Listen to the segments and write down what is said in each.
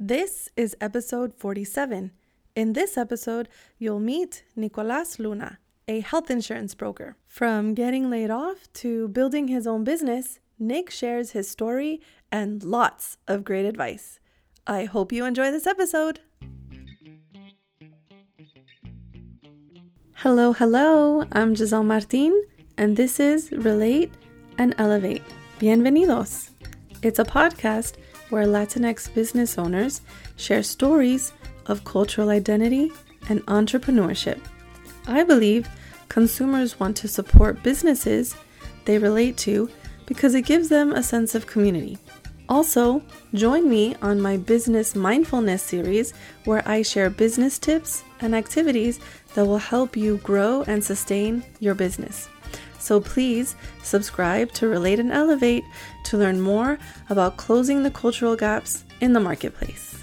This is episode 47. In this episode, you'll meet Nicolas Luna, a health insurance broker. From getting laid off to building his own business, Nick shares his story and lots of great advice. I hope you enjoy this episode. Hello, hello. I'm Giselle Martin, and this is Relate and Elevate. Bienvenidos. It's a podcast where Latinx business owners share stories of cultural identity and entrepreneurship. I believe consumers want to support businesses they relate to because it gives them a sense of community. Also, join me on my Business Mindfulness series where I share business tips and activities that will help you grow and sustain your business. So please subscribe to Relate and Elevate to learn more about closing the cultural gaps in the marketplace.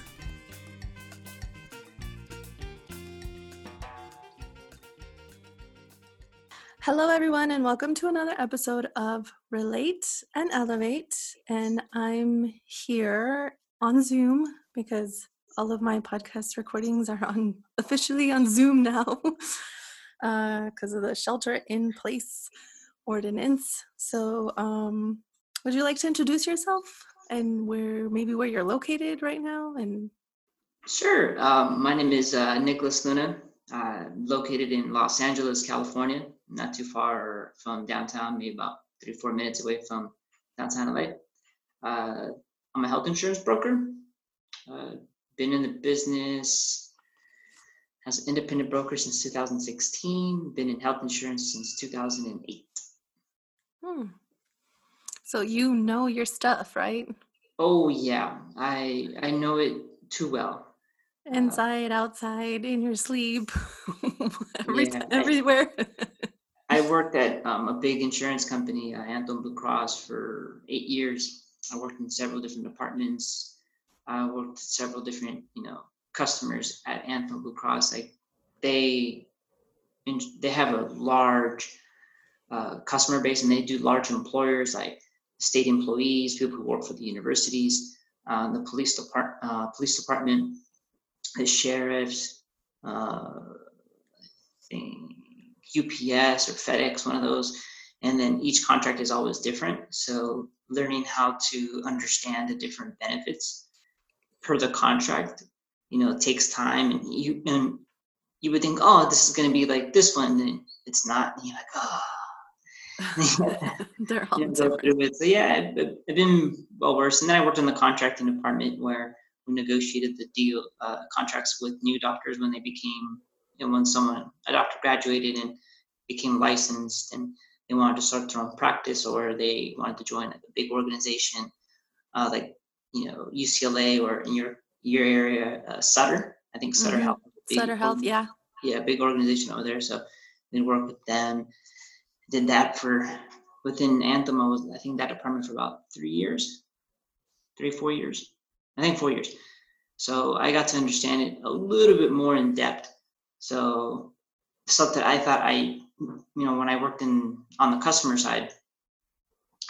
Hello, everyone, and welcome to another episode of Relate and Elevate. And I'm here on Zoom because all of my podcast recordings are on officially on Zoom now because uh, of the shelter in place ordinance. So, um, would you like to introduce yourself and where maybe where you're located right now? And sure, um, my name is uh, Nicholas Luna, uh, located in Los Angeles, California, not too far from downtown, maybe about three four minutes away from downtown LA. Uh, I'm a health insurance broker. Uh, been in the business as an independent broker since 2016. Been in health insurance since 2008. Hmm. So you know your stuff, right? Oh yeah, I I know it too well. Uh, Inside, uh, outside, in your sleep, every yeah, everywhere. I, I worked at um, a big insurance company, uh, Anthem Blue Cross, for eight years. I worked in several different departments. I worked with several different, you know, customers at Anthem Blue Cross. Like they, they have a large uh, customer base, and they do large employers like state employees, people who work for the universities, uh, the police depart- uh, police department, the sheriffs, uh, UPS or FedEx, one of those. And then each contract is always different. So learning how to understand the different benefits per the contract, you know, takes time. And you and you would think, oh, this is going to be like this one, and it's not. And you're like, oh They're all through it. So yeah, I've, I've, been well versed. And then I worked in the contracting department where we negotiated the deal uh, contracts with new doctors when they became, you know, when someone a doctor graduated and became licensed and they wanted to start their own practice or they wanted to join a big organization uh, like you know UCLA or in your your area uh, Sutter. I think Sutter mm-hmm. Health. Sutter Health, yeah. Yeah, big organization over there. So we work with them did that for within Anthem. I was I think that department for about three years, three four years. I think four years. So I got to understand it a little bit more in depth. So stuff that I thought I, you know, when I worked in on the customer side,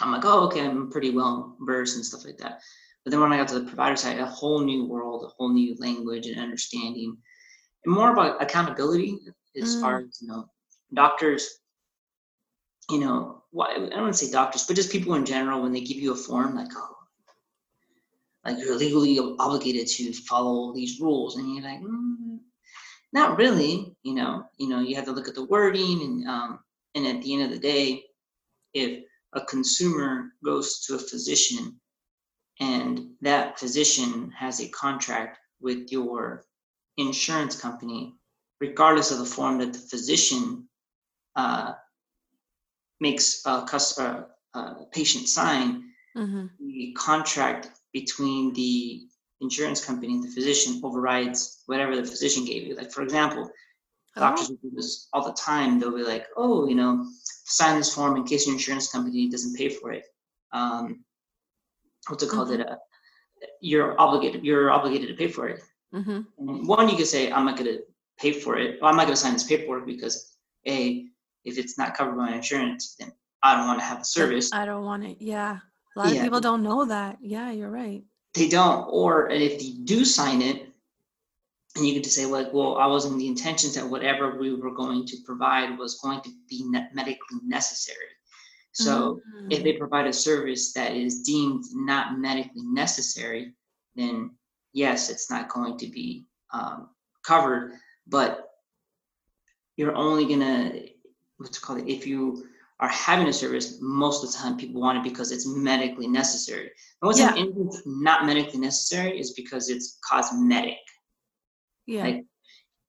I'm like, oh, okay, I'm pretty well versed and stuff like that. But then when I got to the provider side, a whole new world, a whole new language and understanding, and more about accountability as mm. far as you know, doctors you know, why, I don't want to say doctors, but just people in general, when they give you a form, like, oh, like you're legally obligated to follow these rules, and you're like, mm, not really, you know. You know, you have to look at the wording, and um, and at the end of the day, if a consumer goes to a physician, and that physician has a contract with your insurance company, regardless of the form that the physician uh, makes a customer, uh, patient sign, mm-hmm. the contract between the insurance company and the physician overrides whatever the physician gave you. Like for example, oh. doctors will do this all the time. They'll be like, "Oh, you know, sign this form in case your insurance company doesn't pay for it." Um, what's it called? Mm-hmm. It uh, you're obligated. You're obligated to pay for it. Mm-hmm. one, you could say, "I'm not going to pay for it. Well, I'm not going to sign this paperwork because a if it's not covered by insurance, then I don't want to have the service. I don't want it. Yeah. A lot yeah. of people don't know that. Yeah, you're right. they don't. Or if they do sign it, and you get to say like, well, I wasn't the intentions that whatever we were going to provide was going to be medically necessary. So mm-hmm. if they provide a service that is deemed not medically necessary, then yes, it's not going to be um, covered. But you're only gonna what's it if you are having a service, most of the time people want it because it's medically necessary. And what's yeah. not medically necessary is because it's cosmetic. Yeah. Like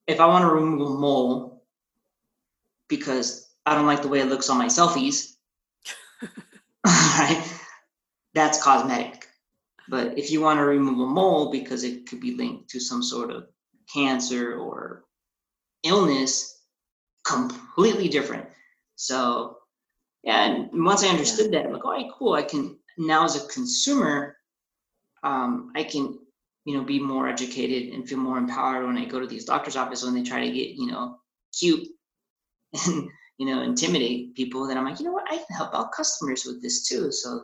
if I want to remove a mole because I don't like the way it looks on my selfies, right? That's cosmetic. But if you want to remove a mole because it could be linked to some sort of cancer or illness, completely different. So, yeah, and once I understood that, I'm like, all right, cool. I can now as a consumer, um, I can, you know, be more educated and feel more empowered when I go to these doctor's office when they try to get, you know, cute and you know, intimidate people, then I'm like, you know what, I can help out customers with this too. So,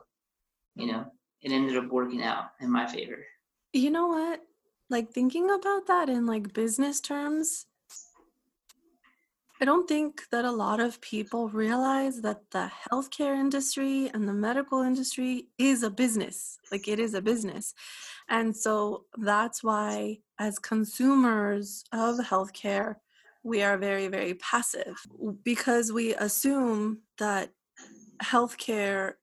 you know, it ended up working out in my favor. You know what? Like thinking about that in like business terms, I don't think that a lot of people realize that the healthcare industry and the medical industry is a business. Like it is a business. And so that's why, as consumers of healthcare, we are very, very passive because we assume that healthcare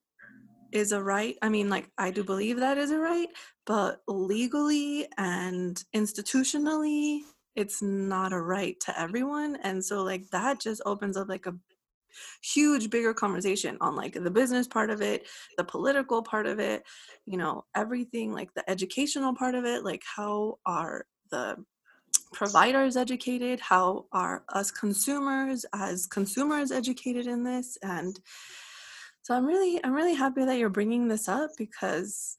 is a right. I mean, like, I do believe that is a right, but legally and institutionally, it's not a right to everyone. And so, like, that just opens up like a huge bigger conversation on like the business part of it the political part of it you know everything like the educational part of it like how are the providers educated how are us consumers as consumers educated in this and so i'm really i'm really happy that you're bringing this up because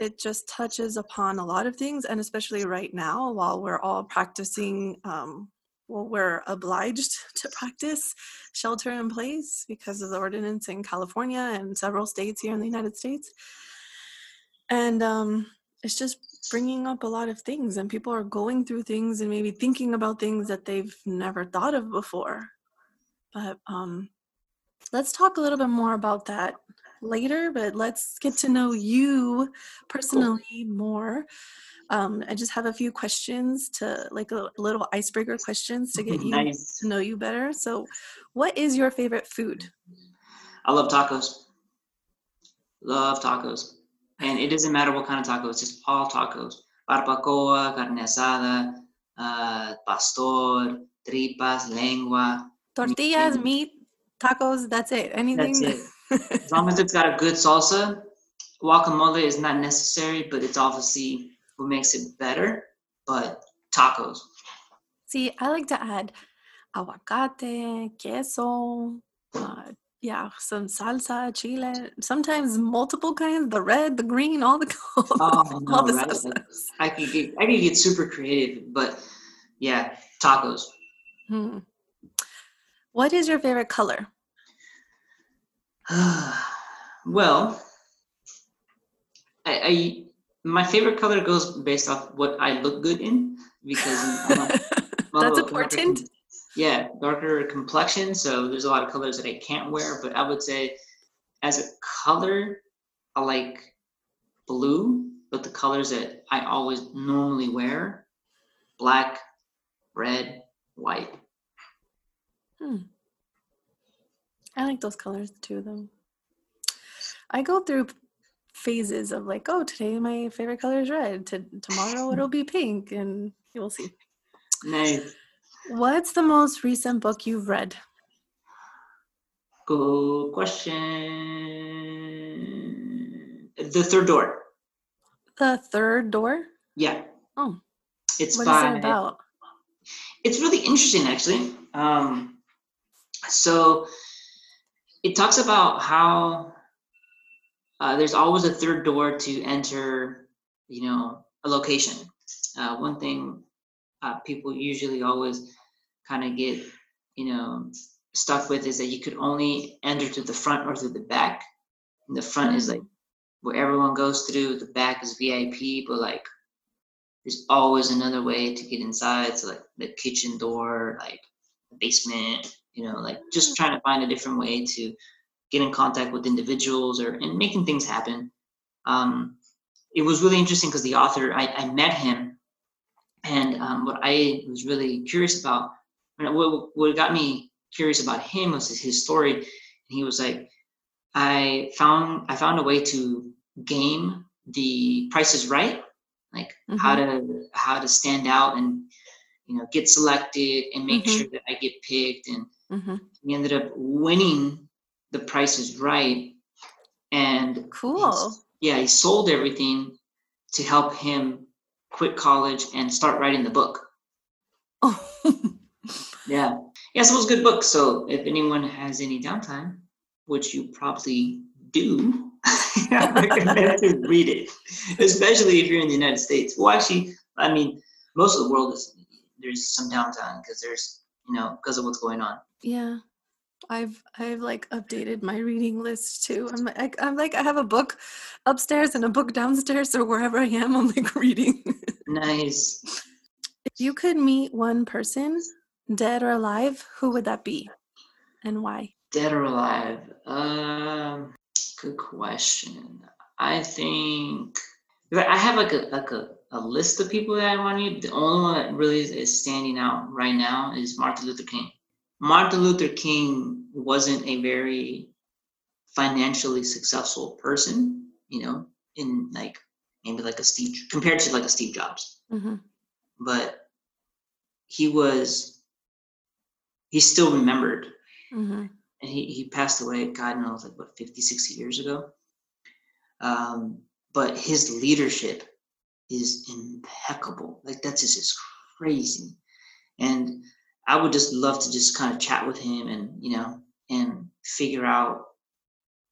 it just touches upon a lot of things and especially right now while we're all practicing um, well we're obliged to practice shelter in place because of the ordinance in california and several states here in the united states. And um, it's just bringing up a lot of things and people are going through things and maybe thinking about things that they've never thought of before. But um let's talk a little bit more about that later but let's get to know you personally more um, i just have a few questions to like a little icebreaker questions to get you nice. to know you better so what is your favorite food i love tacos love tacos and it doesn't matter what kind of tacos, just all tacos. Barbacoa, carne asada, uh, pastor, tripas, lengua. Tortillas, meat, meat tacos, that's it. Anything? That's it. As long as it's got a good salsa, guacamole is not necessary, but it's obviously what makes it better. But tacos. See, I like to add aguacate, queso, uh, yeah, some salsa, chile, sometimes multiple kinds, the red, the green, all the oh, no, all the right? I could get I could get super creative, but yeah, tacos. Hmm. What is your favorite color? well, I, I, my favorite color goes based off what I look good in because I'm a, that's important yeah, darker complexion. So there's a lot of colors that I can't wear, but I would say as a color, I like blue, but the colors that I always normally wear, black, red, white. Hmm. I like those colors too, though. I go through phases of like, oh, today my favorite color is red. To tomorrow it'll be pink, and you'll see. Nice. What's the most recent book you've read? Good question. The Third Door. The Third Door? Yeah. Oh. It's what by, it about? It's really interesting, actually. Um, so it talks about how uh, there's always a third door to enter, you know, a location. Uh, one thing uh, people usually always kind of get, you know, stuck with is that you could only enter through the front or through the back. And the front is like where everyone goes through. The back is VIP, but like there's always another way to get inside. So like the kitchen door, like the basement, you know, like just trying to find a different way to get in contact with individuals or and making things happen. Um, it was really interesting because the author, I, I met him, and um, what I was really curious about, what, what got me curious about him was his story. And he was like, I found I found a way to game the Price is Right, like mm-hmm. how to how to stand out and you know get selected and make mm-hmm. sure that I get picked. And mm-hmm. he ended up winning the Price is Right, and cool. Yeah, he sold everything to help him quit college and start writing the book. Oh. yeah. Yeah, so it was a good book. So if anyone has any downtime, which you probably do, I recommend to read it, especially if you're in the United States. Well, actually, I mean, most of the world is there's some downtime because there's you know because of what's going on. Yeah, I've I've like updated my reading list too. I'm like I'm like I have a book upstairs and a book downstairs, or wherever I am, I'm like reading. nice. If you could meet one person, dead or alive, who would that be, and why? Dead or alive? Um, good question. I think I have like a like a, a list of people that I want to. The only one that really is, is standing out right now is Martin Luther King. Martin Luther King wasn't a very financially successful person, you know, in like maybe like a Steve compared to like a Steve Jobs. Mm-hmm. But he was he's still remembered. Mm-hmm and he, he passed away, God knows, like what, 50, 60 years ago. Um, but his leadership is impeccable. Like that's just, just crazy. And I would just love to just kind of chat with him and, you know, and figure out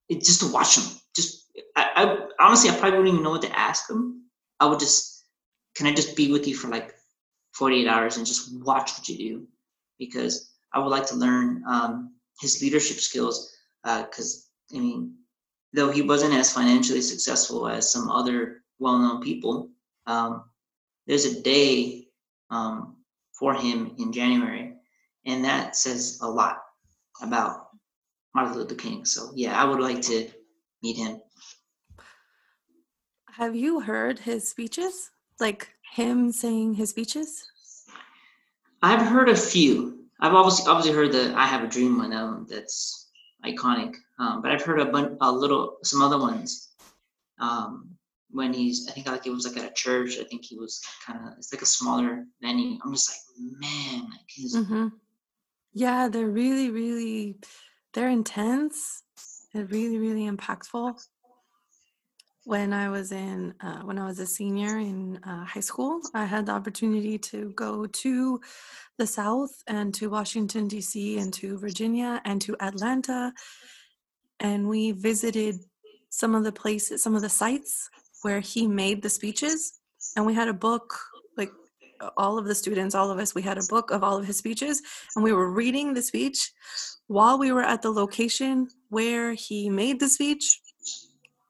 it just to watch him. Just, I, I honestly, I probably wouldn't even know what to ask him. I would just, can I just be with you for like 48 hours and just watch what you do? Because I would like to learn um, his leadership skills because uh, I mean, though he wasn't as financially successful as some other well-known people, um, there's a day um, for him in January, and that says a lot about Martin Luther King. So yeah, I would like to meet him. Have you heard his speeches? Like him saying his speeches? I've heard a few. I've obviously obviously heard the "I Have a Dream" one. Um, that's iconic. Um, but I've heard a bunch, a little, some other ones. Um, when he's, I think like it was like at a church. I think he was kind of. It's like a smaller venue. I'm just like, man, like. Mm-hmm. Yeah, they're really, really, they're intense. They're really, really impactful when I was in uh, when I was a senior in uh, high school, I had the opportunity to go to the South and to Washington D.C. and to Virginia and to Atlanta, and we visited some of the places, some of the sites where he made the speeches, and we had a book like all of the students, all of us, we had a book of all of his speeches, and we were reading the speech. While we were at the location where he made the speech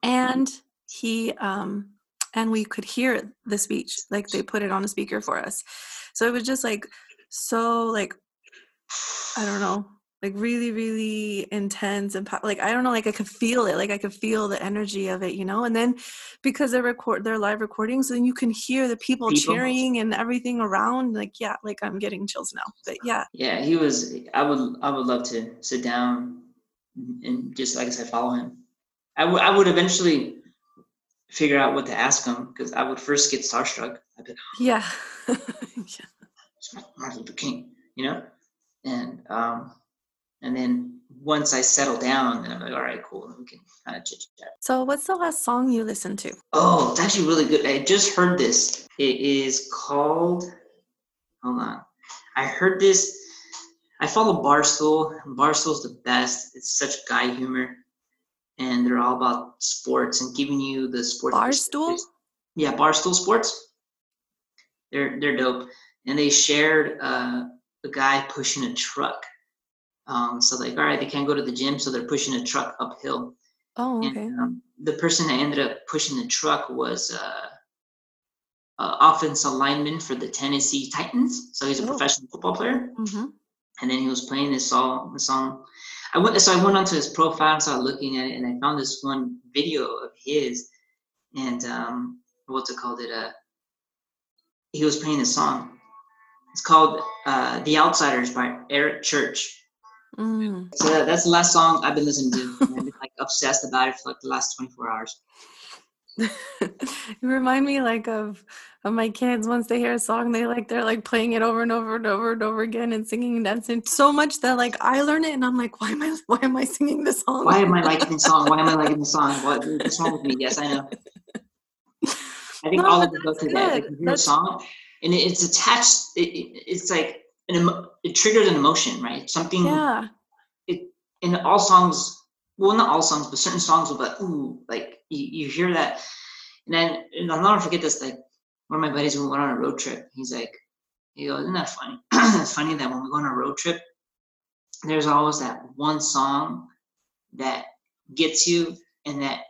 and he um and we could hear the speech like they put it on a speaker for us. So it was just like so like i don't know like really really intense and like i don't know like i could feel it like i could feel the energy of it you know? And then because they record their live recordings then you can hear the people, people, cheering and everything around like yeah like i'm getting chills now but yeah. Yeah he was i would i would love to sit down and just like i said follow him. I would I would eventually figure out what to ask him because I would first get starstruck. I'd be, yeah, yeah. Martin Luther King, you know, and um, and then once I settle down, then I'm like, all right, cool, we can kind of chit chat. So, what's the last song you listened to? Oh, it's actually really good. I just heard this. It is called. Hold on, I heard this. I follow Barstool. Barstool's the best. It's such guy humor and they're all about sports and giving you the sports. Barstool. Yeah, Barstool Sports. They're they're dope, and they shared uh, a guy pushing a truck. Um, so like, all right, they can't go to the gym, so they're pushing a truck uphill. Oh, okay. And, um, the person that ended up pushing the truck was uh, uh, offensive lineman for the Tennessee Titans. So he's a Oh. professional football player. hmm And then he was playing this song. The song. I went. So I went onto his profile and started looking at it, and I found this one video of his, and um, what's it called? It. Uh, he was playing this song. It's called uh, "The Outsiders" by Eric Church. Mm. So that's the last song I've been listening to. I've been like obsessed about it for like the last 24 hours. you remind me like of of my kids once they hear a song they like they're like playing it over and over and over and over again and singing and dancing so much that like I learn it and I'm like why am I why am I singing this song? Why am I liking the song? Why am I liking the song? What's wrong with me? Yes, I know. I think No, all of us go through that. Like you hear a song, and it- it's attached. It, it's like an emo- it triggers an emotion, right? Something. yeah. It In all songs, well, not all songs, but certain songs will be like, ooh, like you, you hear that, and then and I'll never forget this. Like one of my buddies, when we went on a road trip, he's like, he goes, "Isn't that funny? it's funny that when we go on a road trip, there's always that one song that gets you, and that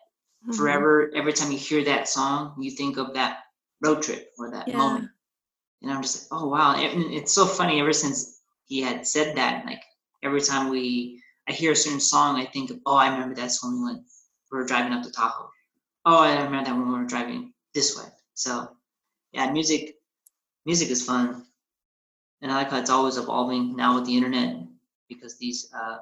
Mhm. forever every time you hear that song you think of that road trip or that Yeah. moment and i'm just like oh wow it's so funny ever since he had said that like every time we i hear a certain song i think oh i remember that's when we went we were driving up to tahoe oh i remember that when we were driving this way so yeah music music is fun and i like how it's always evolving now with the internet because these uh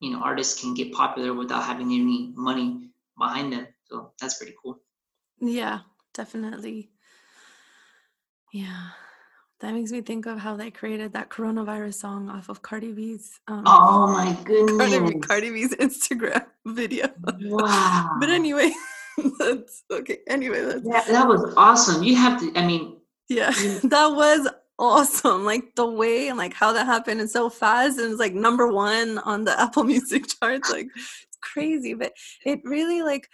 you know artists can get popular without having any money behind them. So that's pretty cool. Yeah, definitely. Yeah. That makes me think of how they created that coronavirus song off of Cardi B's um Oh my Cardi, goodness! Cardi B's Instagram video. Wow. But anyway, that's okay. Anyway, that's that, that was awesome. You have to. I mean, yeah, Mm. that was awesome. Like the way and like how that happened and so fast and it's like number one on the Apple Music charts. Like it's crazy, but it really like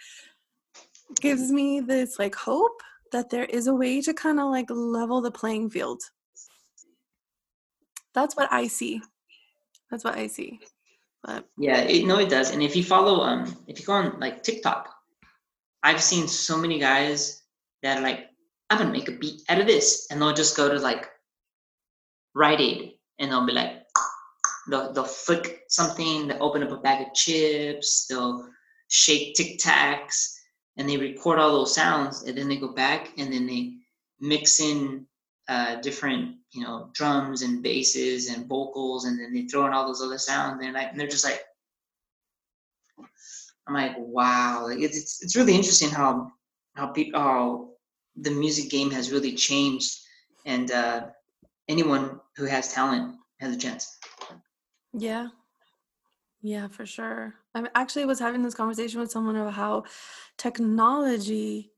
gives me this like hope that there is a way to kind of like level the playing field. That's what I see. That's what I see. But yeah, it, no, it does. And if you follow, um, if you go on like TikTok, I've seen so many guys that are like, I'm gonna make a beat out of this, and they'll just go to like Rite Aid, and they'll be like, they'll they'll flick something, they'll open up a bag of chips, they'll shake Tic Tacs, and they record all those sounds, and then they go back and then they mix in uh, different, you know, drums and basses and vocals, and then they throw in all those other sounds, and, like, and they're just like, I'm like, wow, like it's it's, it's really interesting how how people how the music game has really changed, and uh, anyone who has talent has a chance. Yeah. Yeah, for sure. I actually was having this conversation with someone about how technology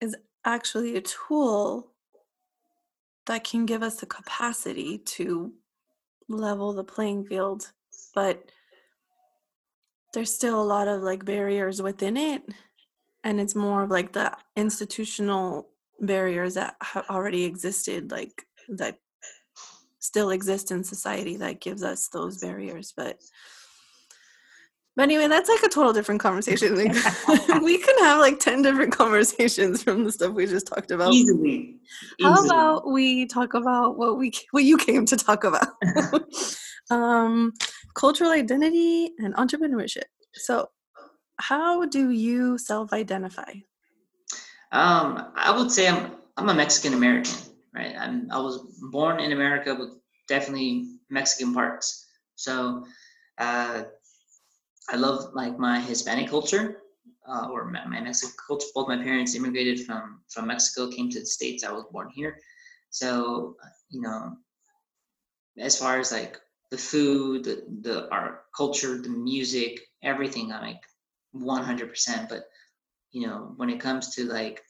is actually a tool that can give us the capacity to level the playing field, but there's still a lot of like barriers within it. And it's more of like the institutional barriers that have already existed, like that still exist in society that gives us those barriers but but anyway that's like a total different conversation. Like, we can have like 10 different conversations from the stuff we just talked about. Easily. how easily. about we talk about what we what you came to talk about? Um cultural identity and entrepreneurship. So how do you self-identify? Um, I would say I'm I'm a Mexican American, right? I'm I was born in America, but definitely Mexican parts. So, uh, I love like my Hispanic culture, uh, or my, my Mexican culture. Both my parents immigrated from from Mexico, came to the states. I was born here, so you know, as far as like the food, the the our culture, the music, everything, I'm like 100%. But you know, when it comes to like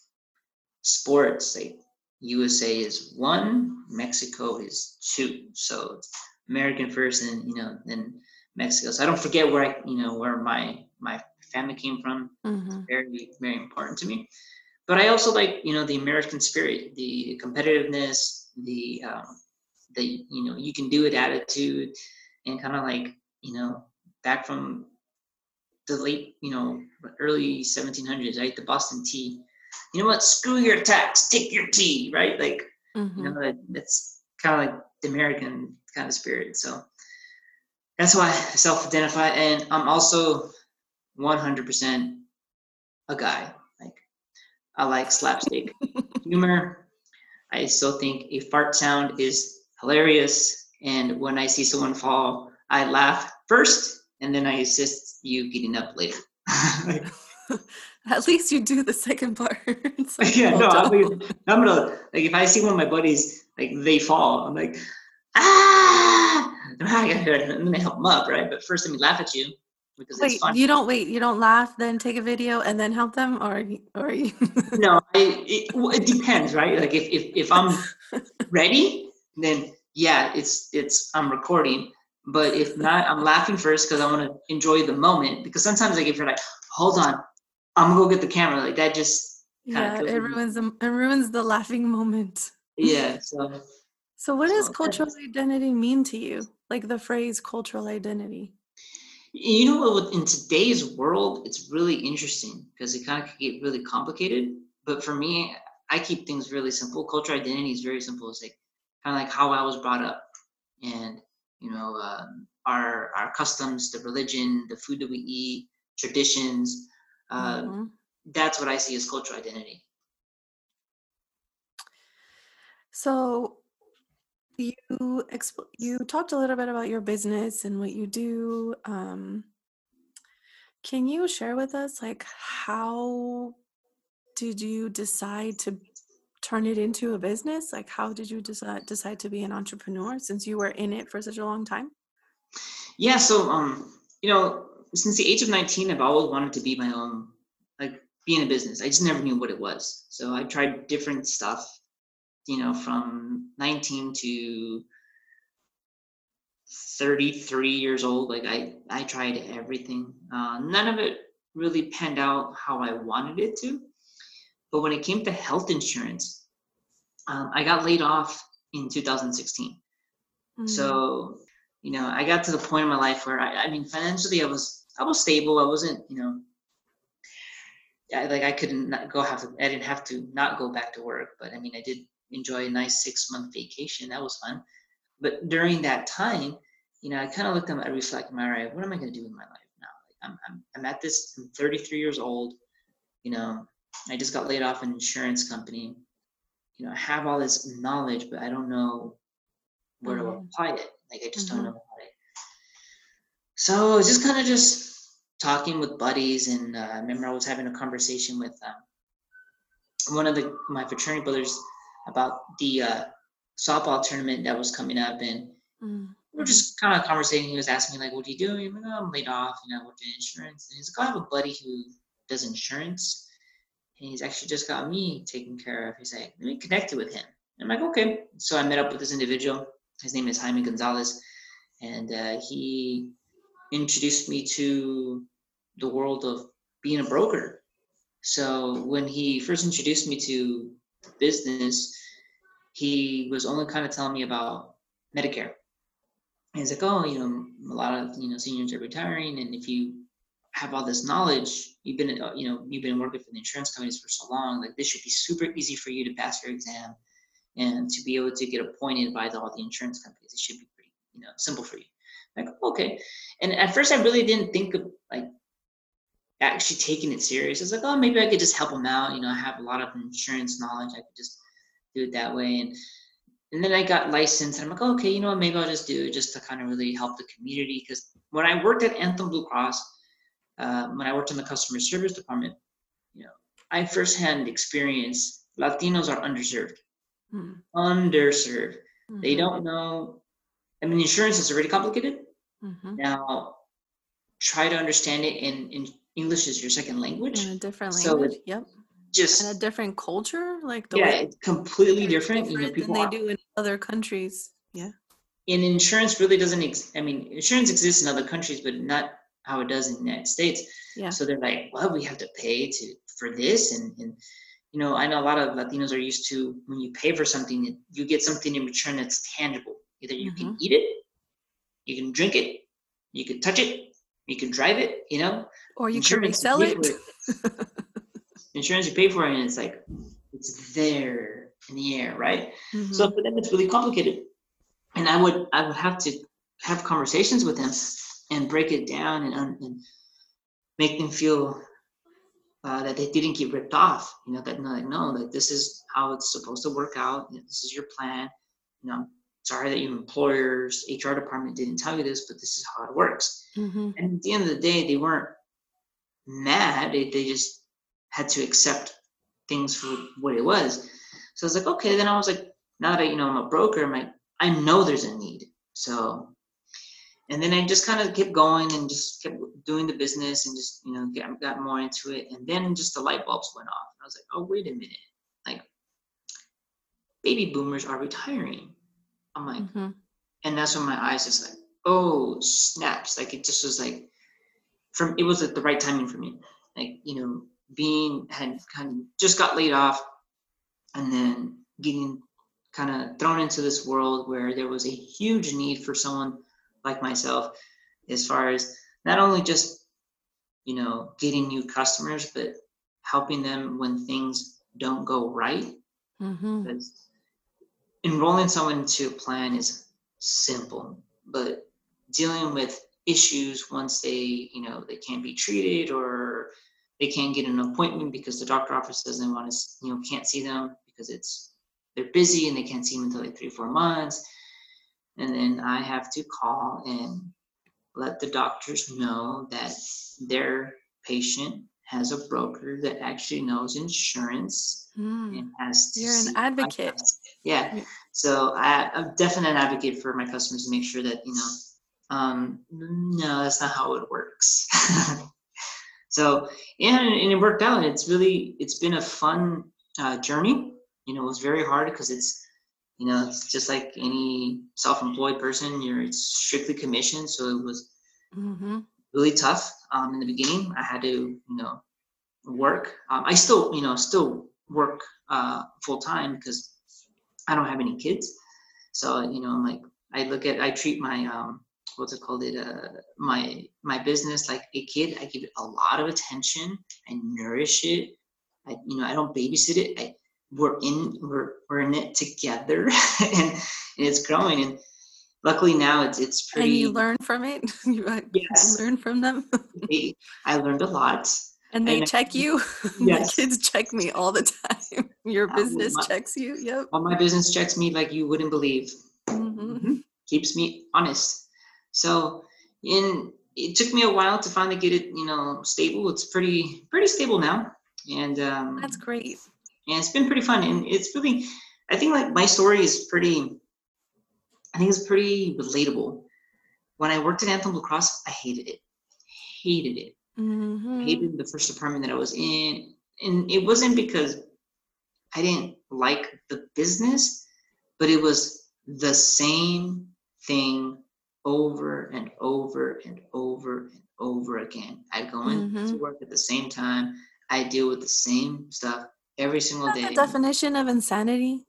sports, like USA is one, Mexico is two. So it's American first, and you know, then Mexico. So I don't forget where I, you know, where my my family came from. mm-hmm. Very very important to me. But I also like you know the American spirit, the competitiveness, the um, the you know you can do it attitude, and kind of like you know back from the late, you know, early 1700s, right? The Boston tea. You know what? Screw your tax, take your tea, right? Like, Mhm. you know, that, that's kind of like the American kind of spirit. So that's why I self-identify, and I'm also 100% a guy. Like, I like slapstick humor. I still think a fart sound is hilarious, and when I see someone fall, I laugh first, and then I assist you getting up later. At least you do the second part. Like, yeah, no, I'm. I'm gonna like if I see one of my buddies like they fall, I'm like, ah, and I gotta and then I help them up, right? But first, let me laugh at you because Wait, it's fun. you don't wait. You don't laugh, then take a video, and then help them, or or you. no, I, it, well, it depends, right? Like if, if if I'm ready, then yeah, it's it's I'm recording. But if not, I'm laughing first because I want to enjoy the moment. Because sometimes like if you're like, hold on, I'm gonna go get the camera, like that just yeah, it me. ruins the it ruins the laughing moment. yeah. So So, what does cultural identity mean to you? Like the phrase cultural identity. you know what? In today's world, it's really interesting because it kind of can get really complicated. But for me, I keep things really simple. Cultural identity is very simple. It's like kind of like how I was brought up, and you know, um, our our customs, the religion, the food that we eat, traditions. Uh, Mhm. That's what I see as cultural identity. So, you you talked a little bit about your business and what you do. Um, can you share with us, like, how did you decide to turn it into a business? Like, how did you decide decide to be an entrepreneur since you were in it for such a long time? Yeah. So, um, you know, since the age of 19, I've always wanted to be my own, like, be in a business. I just never knew what it was. So I tried different stuff, you know, from 19 to 33 years old. Like, I, I tried everything. Uh, none of it really panned out how I wanted it to. But when it came to health insurance, um, I got laid off in 2016. Mm, So, you know, I got to the point in my life where I, I mean, financially, I was, I was stable. I wasn't, you know, I, like I couldn't not go have to, I didn't have to not go back to work. But I mean, I did enjoy a nice six month vacation. That was fun. But during that time, you know, I kind of looked at my, I my all right, what am I going to do in my life now? Like, I'm, I'm, I'm at this, I'm 33 years old. You know, I just got laid off an insurance company. You know, I have all this knowledge, but I don't know where to Mhm. apply it. Like I just Mhm. don't know So it's just kind of just talking with buddies, and uh, I remember I was having a conversation with um, one of the my fraternity brothers about the uh, softball tournament that was coming up, and mm, we were just kind of conversating. He was asking me like, "What are you doing?" I'm like, "Oh, I'm laid off. You know, I work in insurance." And he's like, "Oh, "I have a buddy who does insurance, and he's actually just got me taken care of." He's like, "Let me connect you with him." I'm like, "Okay." So I met up with this individual. His name is Jaime Gonzalez, and uh, he introduced me to the world of being a broker. So when he first introduced me to business, he was only kind of telling me about Medicare. He's like, oh, you know, a lot of you know seniors are retiring, and if you have all this knowledge, you've been uh, you know you've been working for the insurance companies for so long, like this should be super easy for you to pass your exam, and to be able to get appointed by the, all the insurance companies. It should be pretty you know simple for you. Like okay, and at first I really didn't think of like actually taking it serious. I was like, oh, maybe I could just help them out. You know, I have a lot of insurance knowledge. I could just do it that way. And and then I got licensed. And I'm like, oh, okay, you know what? Maybe I'll just do it just to kind of really help the community. Because when I worked at Anthem Blue Cross, uh, when I worked in the customer service department, you know, I firsthand experienced Latinos are underserved, mm, underserved. They mhm, don't know. I mean, insurance is already complicated. mhm. Now, try to understand it in, in English is your second language. In a different language. So. Yep. Just And a different culture, like the yeah, way it's completely they're different. You know, people than are, they do in other countries. Yeah. in insurance really doesn't. Ex- I mean, insurance exists in other countries, but not how it does in the United States. Yeah. So they're like, well, we have to pay to for this, and and you know, I know a lot of Latinos are used to when you pay for something, you get something in return that's tangible. Either you can Mhm. eat it, you can drink it, you can touch it, you can drive it, you know, or you can resell it. it. Insurance you pay for it, and it's like it's there in the air, right? Mm-hmm. So for them, it's really complicated. And I would I would have to have conversations with them and break it down and, and make them feel uh, that they didn't get ripped off. You know that no, like, no, like this is how it's supposed to work out. You know, this is your plan. You know, sorry that your employer's HR department didn't tell you this, but this is how it works. Mm-hmm. And at the end of the day, they weren't mad. They, they just had to accept things for what it was. So I was like, okay, then I was like, now that you know I'm a broker, I'm like, I know there's a need. So and then I just kind of kept going and just kept doing the business and just you know got, got more into it. And then just the light bulbs went off. I was like, oh wait a minute, like baby boomers are retiring. I'm like, mm-hmm. and that's when my eyes just like, oh snaps! Like it just was like, from it was at the right timing for me. Like you know, being had kind of just got laid off, and then getting kind of thrown into this world where there was a huge need for someone like myself, as far as not only just you know getting new customers, but helping them when things don't go right. Mm-hmm. Because enrolling someone into a plan is simple, but dealing with issues once they you know they can't be treated or they can't get an appointment because the doctor office doesn't want to you know can't see them because it's they're busy and they can't see them until like three or four months. And then i have to call and let the doctors know that their patient has a broker that actually knows insurance mm. and has you're an advocate. yeah. So I, i'm definitely an advocate for my customers to make sure that you know um, no that's not how it works. So and, and it worked out. It's really it's been a fun uh, journey. You know it was very hard because it's you know it's just like any self-employed person you're it's strictly commission so it was mm-hmm. Really tough um, in the beginning. I had to you know work. Um, i still you know still work uh, full time because i don't have any kids. So you know i'm like i look at i treat my um, what's it called it uh, my my business like a kid. I give it a lot of attention. I nourish it. I you know i don't babysit it. I we're in we're, we're in it together and, and it's growing. And luckily now it's it's pretty and you learn from it? You yes. learn from them? I learned a lot. And they and check you? Yes. my kids check me all the time. Your business my, checks you? Yep. well my business checks me like you wouldn't believe. Mm-hmm. mm-hmm. keeps me honest. So in it took me a while to finally get it you know stable. It's pretty pretty stable now. And um, that's great. and it's been pretty fun. And it's really i think like my story is pretty i think it's pretty relatable when i worked at anthem blue cross i hated it hated it mm-hmm. hated the first department that i was in and it wasn't because i didn't like the business but it was the same thing over and over and over and over again i go in mm-hmm. to work at the same time i deal with the same stuff every single day. The definition of insanity.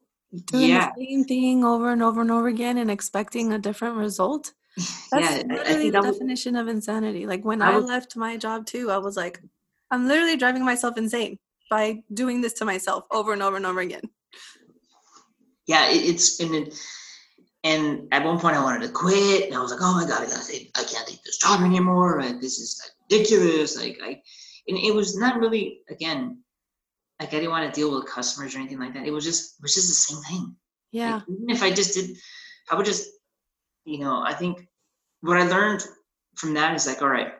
Doing yeah. the same thing over and over and over again and expecting a different result. That's yeah, literally the definition of insanity. Like when I, I left my job too, I was like, I'm literally driving myself insane by doing this to myself over and over and over again. Yeah, it, it's and it, and at one point I wanted to quit, and I was like, oh my god, I gotta I can't take this job anymore. Right? This is like, ridiculous. Like I, and it was not really again like I didn't want to deal with customers or anything like that. It was just it was just the same thing. Yeah. Like, even if I just did, I would just, you know, I think what I learned from that is like, all right,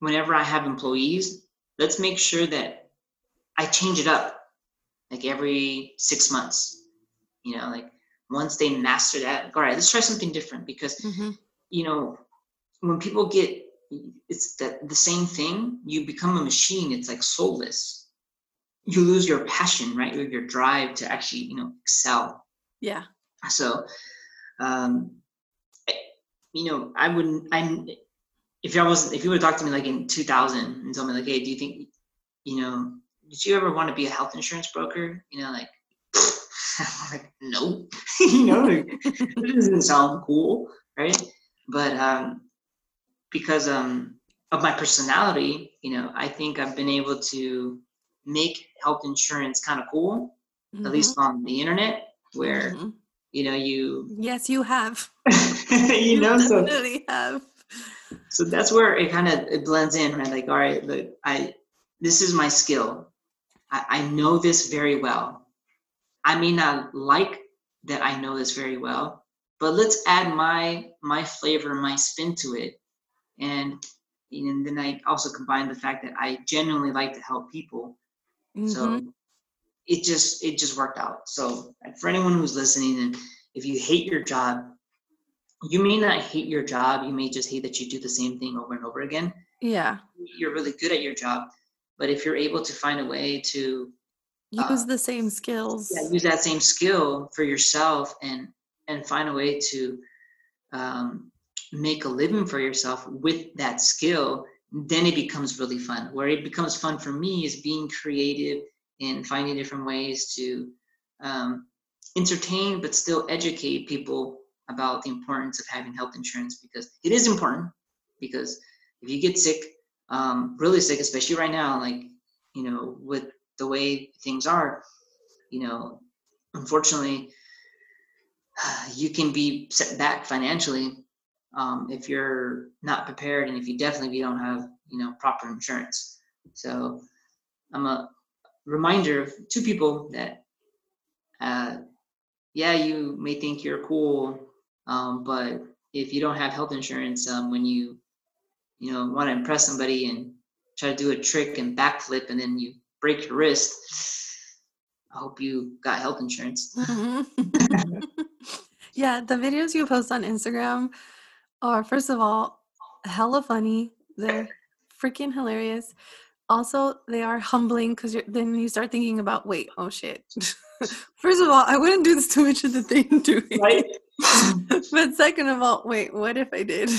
whenever I have employees, let's make sure that I change it up like every six months. You know, like once they master that, all right, let's try something different because, mm-hmm. you know, when people get it's that the same thing you become a machine it's like soulless you lose your passion, right? Or your drive to actually, you know, excel. Yeah. So, um, you know, I wouldn't, I'm if I was, if you would talk to me like in 2000 and told me like, hey, do you think, you know, did you ever want to be a health insurance broker? You know, like, I'm like, no, you know, like, it doesn't sound cool, right? But um, because um of my personality, you know, I think I've been able to make health insurance kind of cool, Mhm. at least on the internet, where Mhm. you know you Yes, you have. you know so definitely have. so that's where it kind of it blends in right like all right look i this is my skill I, I know this very well i may not like that i know this very well but let's add my my flavor my spin to it and and then i also combine the fact that i genuinely like to help people Mhm. so it just it just worked out so for anyone who's listening and if you hate your job you may not hate your job you may just hate that you do the same thing over and over again yeah. you're really good at your job but if you're able to find a way to Use Uh, the same skills. yeah, use that same skill for yourself and and find a way to um, make a living for yourself with that skill then it becomes really fun. Where it becomes fun for me is being creative and finding different ways to um, entertain but still educate people about the importance of having health insurance because it is important. Because if you get sick um, really sick especially right now like you know with the way things are you know unfortunately you can be set back financially um, if you're not prepared and if you definitely if you don't have you know proper insurance so i'm a reminder to people that uh, yeah you may think you're cool um, but if you don't have health insurance um, when you you know want to impress somebody and try to do a trick and backflip and then you break your wrist i hope you got health insurance Mhm. yeah, the videos you post on Instagram are, first of all, hella funny. They're freaking hilarious. Also, they are humbling because then you start thinking about, wait, oh shit. first of all, I wouldn't do this to of the thing doing. right but second of all, wait, what if I did?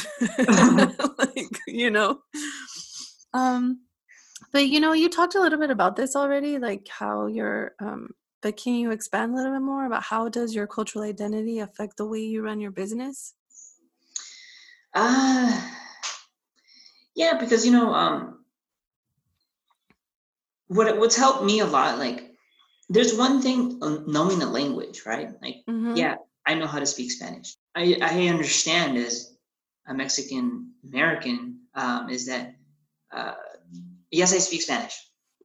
like, you know. Um but you know, you talked a little bit about this already, like how your um but can you expand a little bit more about how does your cultural identity affect the way you run your business? Uh, yeah, because you know, um, what what's helped me a lot, like, there's one thing um, knowing the language, right? Like, Mhm. yeah, I know how to speak Spanish. I I understand as a Mexican American um, is that uh, yes, I speak Spanish,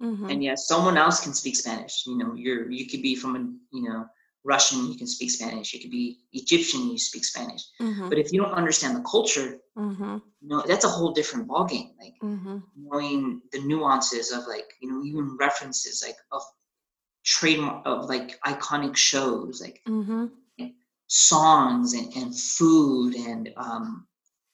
Mhm. and yes, someone else can speak Spanish. You know, you're you could be from a you know Russian, you can speak Spanish. You could be Egyptian, you speak Spanish. Mhm. But if you don't understand the culture, Mhm. you know that's a whole different ballgame. Like Mhm. knowing the nuances of like you know even references like of trademark of like iconic shows like Mhm. songs and, and food and um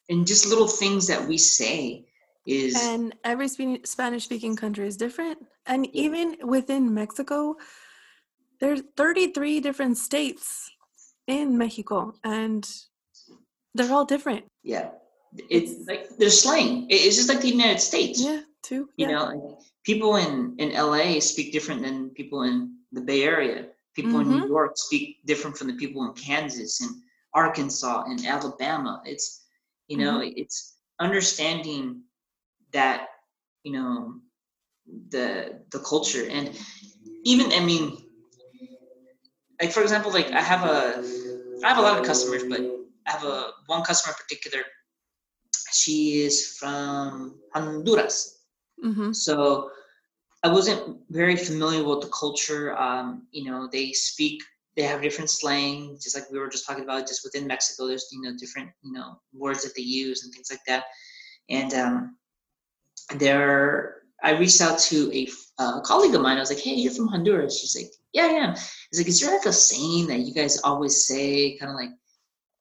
and just little things that we say is And every Spanish speaking country is different. And even within Mexico, there's 33 different states in Mexico and they're all different. yeah It's- like there's slang it's just like the united states Yeah, too. you yeah. know like, people in in la speak different than people in the bay area people in Mhm. new york speak different from the people in kansas and arkansas and alabama it's you know Mm-hmm. it's understanding that you know the the culture and even i mean like for example like i have a i have a lot of customers but i have a one customer in particular she is from honduras Mm-hmm. so I wasn't very familiar with the culture. Um, you know, they speak, they have different slang, just like we were just talking about. Just within Mexico, there's you know different you know words that they use and things like that. And um, there, I reached out to a, uh colleague of mine. I was like, "Hey, you're from Honduras." She's like, "Yeah, yeah. am." It's like, "Is there like a saying that you guys always say, kind of like,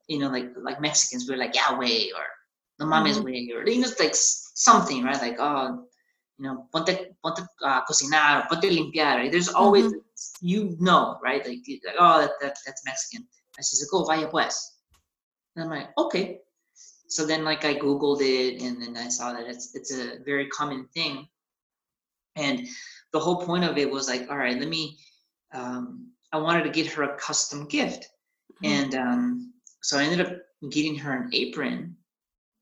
you know, like like Mexicans, we're like Yahweh or the mames Mhm. way, or you know, it's like something, right? Like, oh, you know, ponte, ponte uh, cocinar, ponte limpiar. Right? There's always, you know, right? Like, like oh, that, that, that's Mexican. And she's like, oh, vaya pues. And I'm like, okay. So then, like, I Googled it and then I saw that it's, it's a very common thing. And the whole point of it was like, all right, let me, um, I wanted to get her a custom gift. Mhm. And um, so I ended up getting her an apron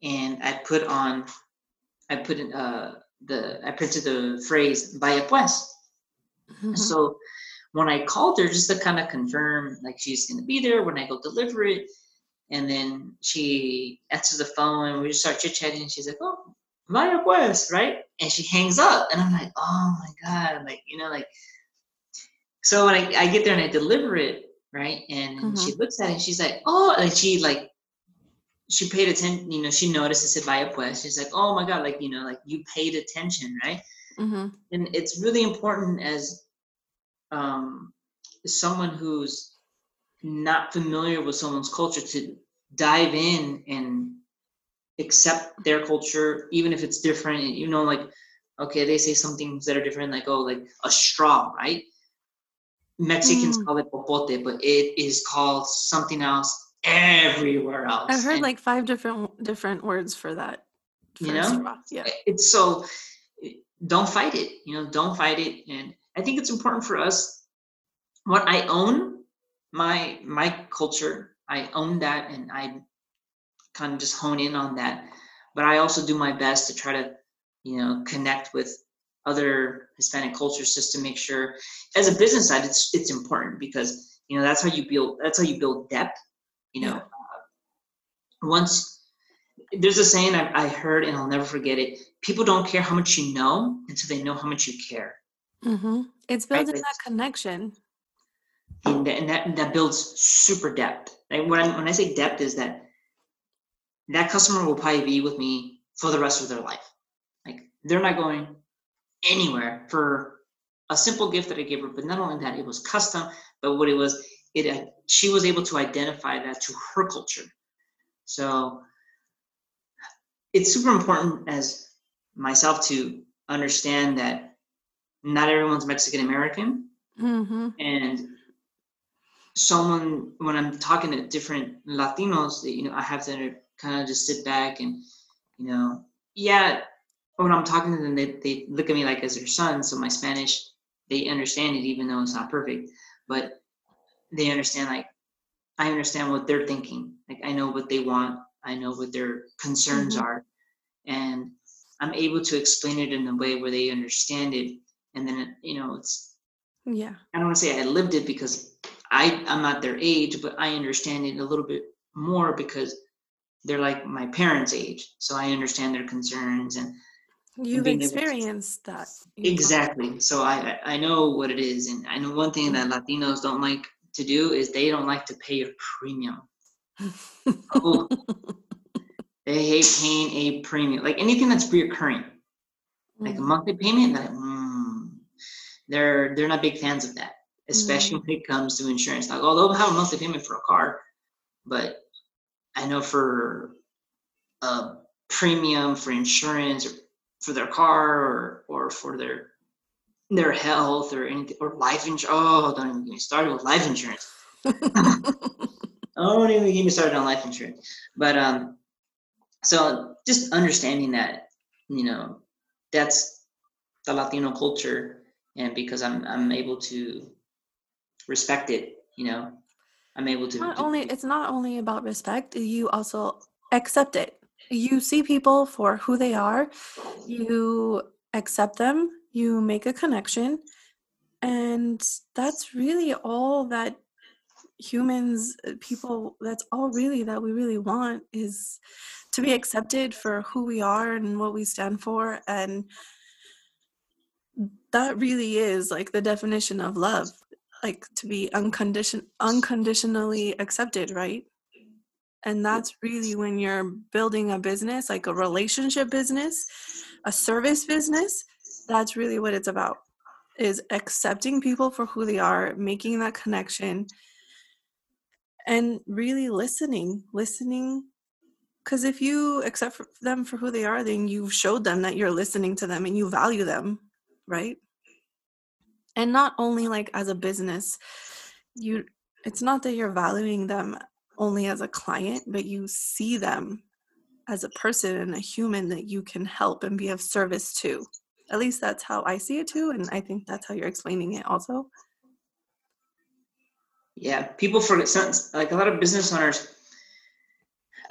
and I put on, I put in uh, the, I printed the phrase "Vaya pues." Mhm. So when I called her just to kind of confirm, like she's gonna be there when I go deliver it, and then she answers the phone and we just start chit chatting. And she's like, "Oh, Vaya pues," right? And she hangs up, and I'm like, "Oh my god!" Like you know, like. So when I, I get there and I deliver it, right, and she looks at it, and she's like, "Oh," and she like. She paid attention, you know. She noticed it said a pues." She's like, "Oh my god!" Like you know, like you paid attention, right? Mhm. and it's really important as um, someone who's not familiar with someone's culture to dive in and accept their culture even if it's different you know like okay they say some things that are different like oh like a straw right mexicans Mm. call it popote but it is called something else everywhere else I've heard And- like five different different words for that. You know? Yeah. it's so don't fight it you know don't fight it and i think it's important for us what i own my my culture i own that and i kind of just hone in on that but i also do my best to try to you know connect with other hispanic cultures just to make sure as a business side it's it's important because you know that's how you build that's how you build depth you know uh, once there's a saying I, I heard and I'll never forget it. People don't care how much you know until they know how much you care, mm-hmm. It's building like- that connection. and that, and that, that builds super depth. Like when I, when I say depth, is that that customer will probably be with me for the rest of their life. Like they're not going anywhere for a simple gift that I gave her. But not only that, it was custom, but what it was, it she was able to identify that to her culture. So it's super important as myself to understand that not everyone's Mexican American hmm and someone when i'm talking to different latinos you know i have to kind of just sit back and you know yeah when i'm talking to them they, they look at me like as their son so my spanish they understand it even though it's not perfect but they understand like i understand what they're thinking like i know what they want i know what their concerns Mhm. are and i'm able to explain it in a way where they understand it and then you know it's Yeah. I don't want to say I lived it because I I'm not their age, but I understand it a little bit more because they're like my parents' age, so I understand their concerns and You've experienced that. Exactly. So I I know what it is, and I know one thing that Latinos don't like to do is they don't like to pay a premium. Oh, they hate paying a premium, like anything that's reoccurring, like a Mhm. monthly payment. That mm, they're they're not big fans of that, especially when it comes to insurance. Like, oh, they'll have a monthly payment for a car, but I know for a premium for insurance or for their car or or for their their health or anything or life insurance. Oh, don't even get me started with life insurance. Don't even get me started on life insurance. But um, so just understanding that, you know, that's the Latino culture, and because I'm I'm able to respect it, you know, I'm able to. not to- only it's not only about respect you also accept it you see people for who they are you accept them you make a connection and that's really all that humans uh, people that's all really that we really want is to be accepted for who we are and what we stand for and that really is like the definition of love like to be uncondition unconditionally accepted right and that's really when you're building a business like a relationship business a service business that's really what it's about is accepting people for who they are making that connection and really listening listening because if you accept them for who they are then you've showed them that you're listening to them and you value them right? And not only like as a business you it's not that you're valuing them only as a client but you see them as a person and a human that you can help and be of service to at least that's how i see it too and i think that's how you're explaining it also yeah, people forget like a lot of business owners.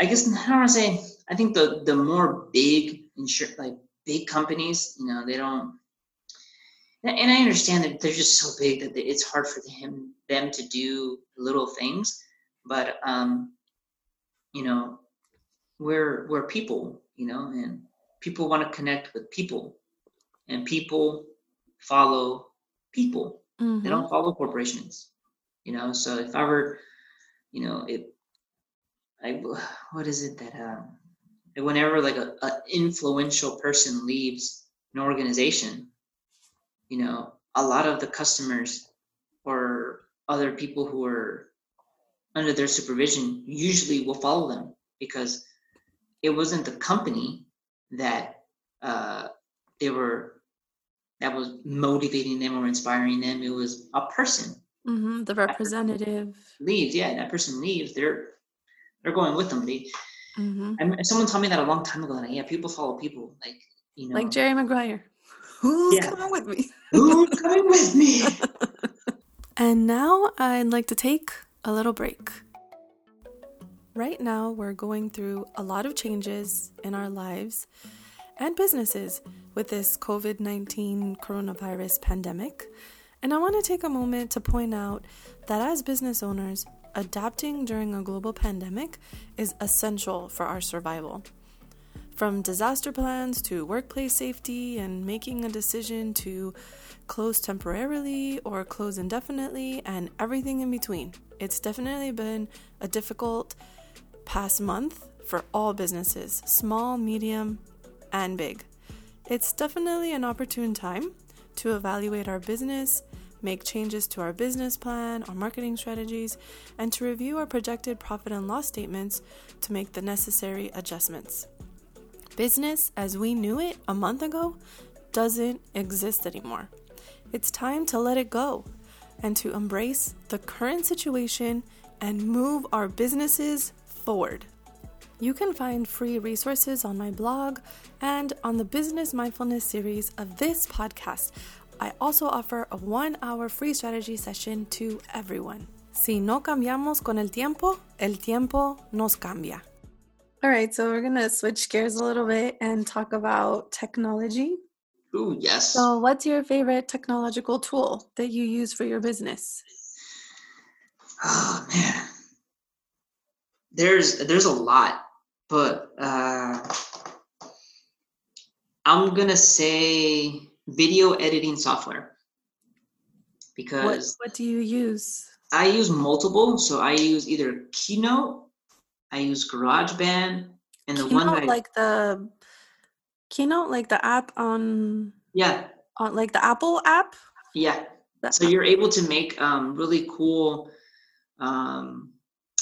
I guess I don't want to say I think the the more big insure like big companies, you know, they don't. And I understand that they're just so big that it's hard for him them to do little things, but um, you know, we're we're people, you know, and people want to connect with people, and people follow people. Mm-hmm. They don't follow corporations, you know. So if I were, you know, if I what is it that um whenever like a, a influential person leaves an organization, you know, a lot of the customers or other people who are under their supervision usually will follow them because it wasn't the company that uh, they were that was motivating them or inspiring them. It was a person. Mm-hmm, the representative leaves. Yeah, that person leaves. They're they're going with them. They Mm-hmm. And someone told me that a long time ago. Like, yeah, people follow people. Like, you know, like Jerry Maguire. Who's yeah. coming with me? Who's coming with me? and now I'd like to take a little break. Right now, we're going through a lot of changes in our lives and businesses with this COVID 19 coronavirus pandemic. And I want to take a moment to point out that as business owners, adapting during a global pandemic is essential for our survival. From disaster plans to workplace safety and making a decision to close temporarily or close indefinitely and everything in between. It's definitely been a difficult past month for all businesses, small, medium, and big. It's definitely an opportune time to evaluate our business make changes to our business plan, our marketing strategies, and to review our projected profit and loss statements to make the necessary adjustments. Business as we knew it a month ago doesn't exist anymore. It's time to let it go and to embrace the current situation and move our businesses forward. You can find free resources on my blog and on the Business Mindfulness series of this podcast, I also offer a one hour free strategy session to everyone. Si no cambiamos con el tiempo, el tiempo nos cambia. All right, so we're going to switch gears a little bit and talk about technology. Ooh, yes. So, what's your favorite technological tool that you use for your business? Oh man, there's there's a lot, but uh, I'm gonna say video editing software because what, what do you use i use multiple so i use either keynote i use garageband and the keynote, one that like the keynote like the app on yeah. on like the apple app? Yeah. So you're able to make um really cool um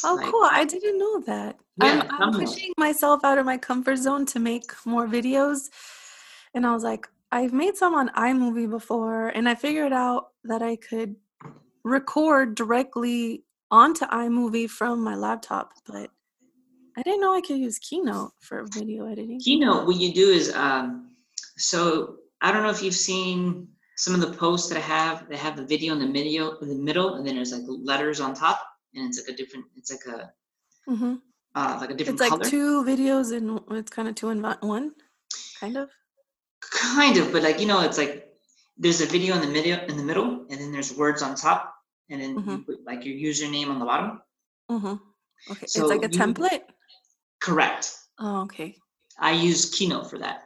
oh like, cool i didn't know that. Yeah, i'm, I'm pushing myself out of my comfort zone to make more videos and i was like I've made some on iMovie before, and I figured out that I could record directly onto iMovie from my laptop, but I didn't know I could use Keynote for video editing. Keynote, what you do is, um, so I don't know if you've seen some of the posts that I have. They have the video in the video in the middle, and then there's like letters on top, and it's like a different. It's like a mm-hmm. uh, like a different. It's like color. two videos, and it's kind of two in one, kind of. Kind of, but like you know, it's like there's a video in the middle in the middle, and then there's words on top, and then mm-hmm. you put like your username on the bottom. Mm-hmm. Okay, so it's like a you, template. Correct. Oh, okay. I use Keynote for that.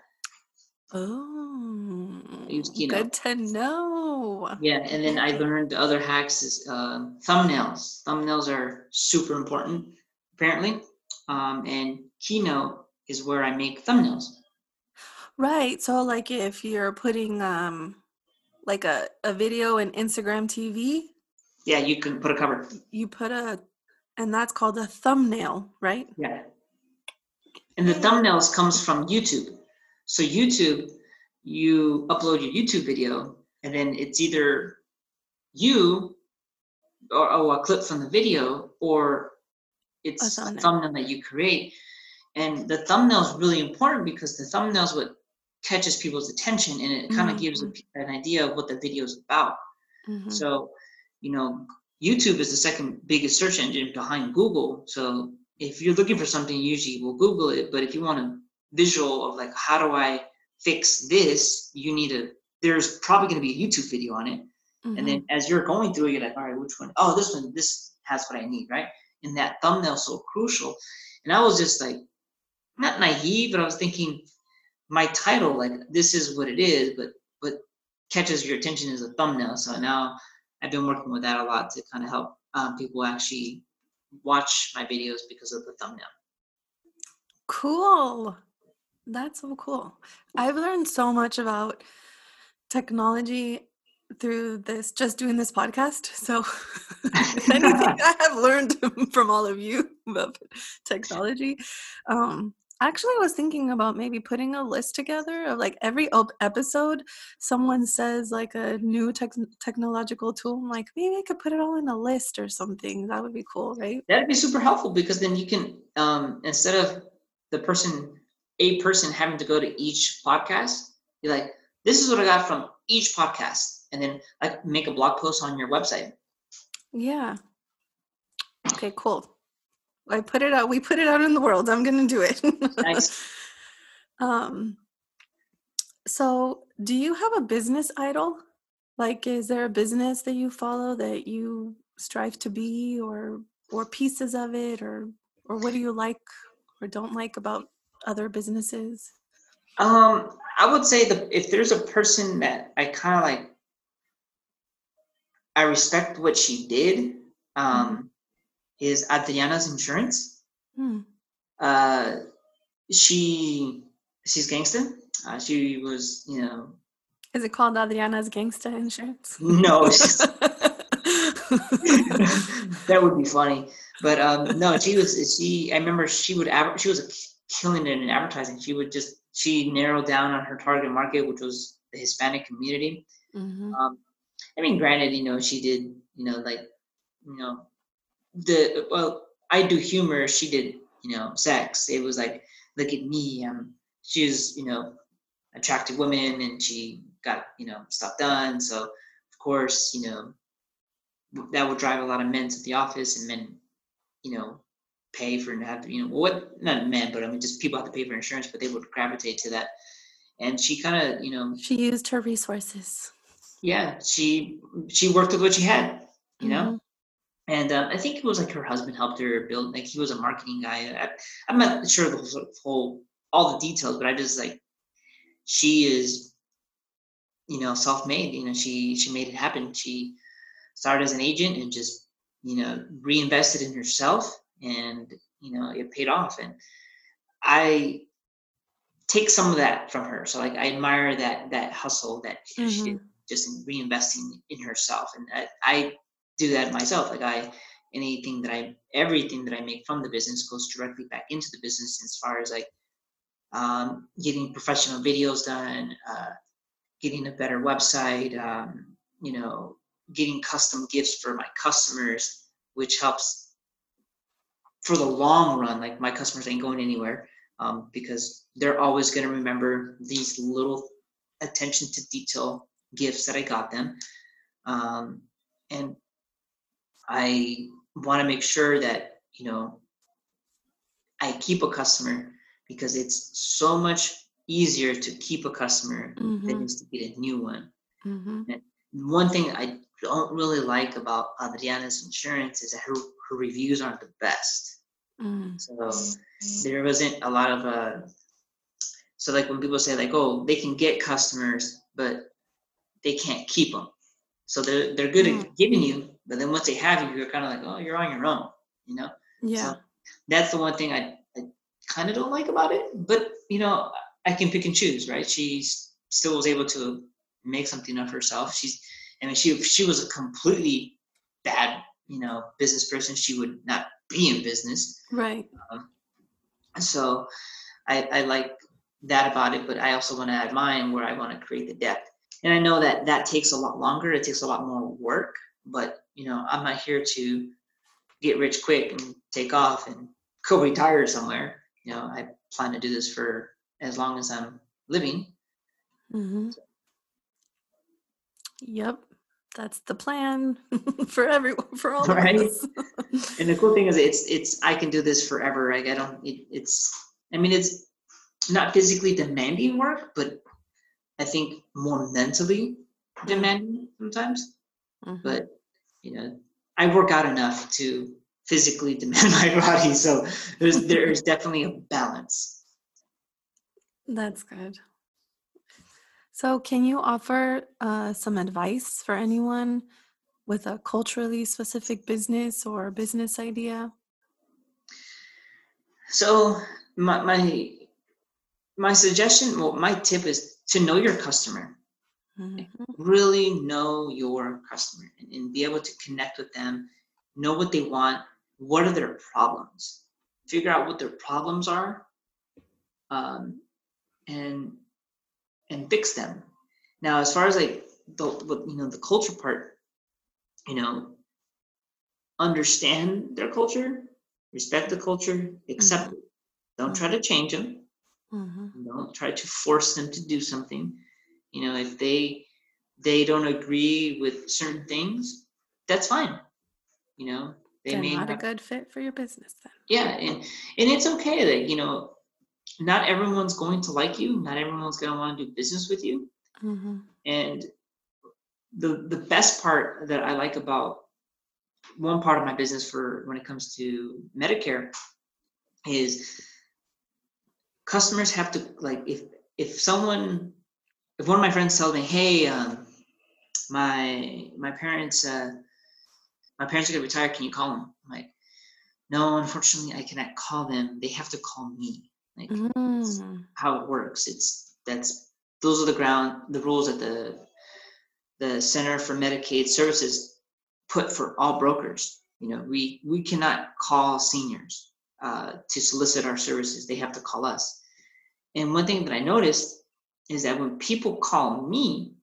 Oh, I use Keynote. Good to know. Yeah, and then I learned the other hacks is uh, thumbnails. Thumbnails are super important, apparently. Um, and Keynote is where I make thumbnails. Right. So like if you're putting um like a, a video in Instagram TV. Yeah, you can put a cover. You put a and that's called a thumbnail, right? Yeah. And the thumbnails comes from YouTube. So YouTube, you upload your YouTube video and then it's either you or oh, a clip from the video or it's a thumbnail. that you create. And the thumbnail is really important because the thumbnail is what catches people's attention and it kind of mm-hmm. gives a, an idea of what the video is about. Mm-hmm. So, you know, YouTube is the second biggest search engine behind Google. So if you're looking for something, usually we'll Google it. But if you want a visual of like how do I fix this, you need a. There's probably going to be a YouTube video on it, Mhm. and then as you're going through, you're like, all right, which one? Oh, this one. This has what I need, right? And that thumbnail's so crucial. And I was just like, not naive, but I was thinking, my title, like this is what it is, but but catches your attention is a thumbnail. So now I've been working with that a lot to kind of help um, people actually watch my videos because of the thumbnail. Cool. That's so cool. I've learned so much about technology through this just doing this podcast. So if anything I have learned from all of you about technology. Um actually I was thinking about maybe putting a list together of like every op- episode someone says like a new tech technological tool. I'm like maybe I could put it all in a list or something. That would be cool, right? That'd be super helpful because then you can um, instead of the person a person having to go to each podcast, you're like, this is what I got from each podcast, and then like make a blog post on your website. Yeah. Okay, cool. I put it out. We put it out in the world. I'm gonna do it. Nice. um. So, do you have a business idol? Like, is there a business that you follow that you strive to be, or or pieces of it, or or what do you like or don't like about other businesses? Um, I would say that if there's a person that I kind of like, I respect what she did. Um, is Adriana's insurance. Hmm. Uh, she she's gangster. Uh, she was, you know, Is it called Adriana's gangster Insurance? no, that would be funny. But um, no, she was. She. I remember she would. Adver- she was killing it in advertising. She would just. She narrowed down on her target market, which was the Hispanic community. Mhm. Um, I mean, granted, you know, she did. You know, like, you know, the well, I do humor. She did. You know, sex. It was like, look at me. Um, she was. You know, attractive woman and she got you know stuff done. So of course, you know, that would drive a lot of men to the office and men, you know, pay for and have you know what not men, but I mean just people have to pay for insurance, but they would gravitate to that. And she kind of, you know, She used her resources. yeah, she she worked with what she had, you know. And um, I think it was like her husband helped her build. Like he was a marketing guy. I, I'm not sure the whole, whole all the details, but I just like she is, you know, self-made. You know, she she made it happen. She started as an agent and just you know reinvested in herself, and you know it paid off. And I take some of that from her. So like I admire that that hustle that she did just in reinvesting in herself and I, I do that myself like i anything that i everything that i make from the business goes directly back into the business as far as like um, getting professional videos done uh, getting a better website um, you know getting custom gifts for my customers which helps for the long run like my customers ain't going anywhere um, because they're always going to remember these little attention to detail gifts that I got them. Um, and I want to make sure that, you know, I keep a customer because it's so much easier to keep a customer than Mhm. it is to get a new one. Mhm. One thing I don't really like about Adriana's insurance is that her, her reviews aren't the best. Mm. So there wasn't a lot of uh so like when people say like oh they can get customers but they can't keep them so they're they're good at giving you but then once they have you you're kind of like oh you're on your own you know Yeah. that's the one thing i, I kind of don't like about it but you know i can pick and choose right she still was able to make something of herself she's i mean she she was a completely bad you know business person she would not be in business Right. Um, so I, I like that about it, but I also want to add mine where I want to create the depth. And I know that that takes a lot longer. It takes a lot more work, but you know, I'm not here to get rich quick and take off and go retire somewhere. You know, I plan to do this for as long as I'm living. hmm Yep. That's the plan for everyone, for all Right. of us. and the cool thing is it's it's I can do this forever. Like I don't it, it's I mean it's not physically demanding work, but I think more mentally demanding sometimes. Mm-hmm. But you know, I work out enough to physically demand my body, so there's there's definitely a balance. That's good. So, can you offer uh, some advice for anyone with a culturally specific business or business idea? So, my my, my suggestion, well, my tip is to know your customer. Mm-hmm. Really know your customer and, and be able to connect with them, know what they want, what are their problems, figure out what their problems are, um, and and fix them. Now, as far as like the you know the culture part, you know, understand their culture, respect the culture, accept mm-hmm. it. Don't try to change them. Mm-hmm. Don't try to force them to do something. You know, if they they don't agree with certain things, that's fine. You know, they They're may not have, a good fit for your business then. Yeah, and and it's okay that you know not everyone's going to like you. Not everyone's going to want to do business with you. Mm-hmm. And the the best part that I like about one part of my business for when it comes to Medicare is customers have to like if if someone if one of my friends tells me hey um, my my parents uh, my parents are gonna retire can you call them I'm like no unfortunately I cannot call them they have to call me like mm. how it works. It's that's those are the ground the rules that the the Center for Medicaid Services put for all brokers. You know, we we cannot call seniors uh, to solicit our services. They have to call us. And one thing that I noticed is that when people call me,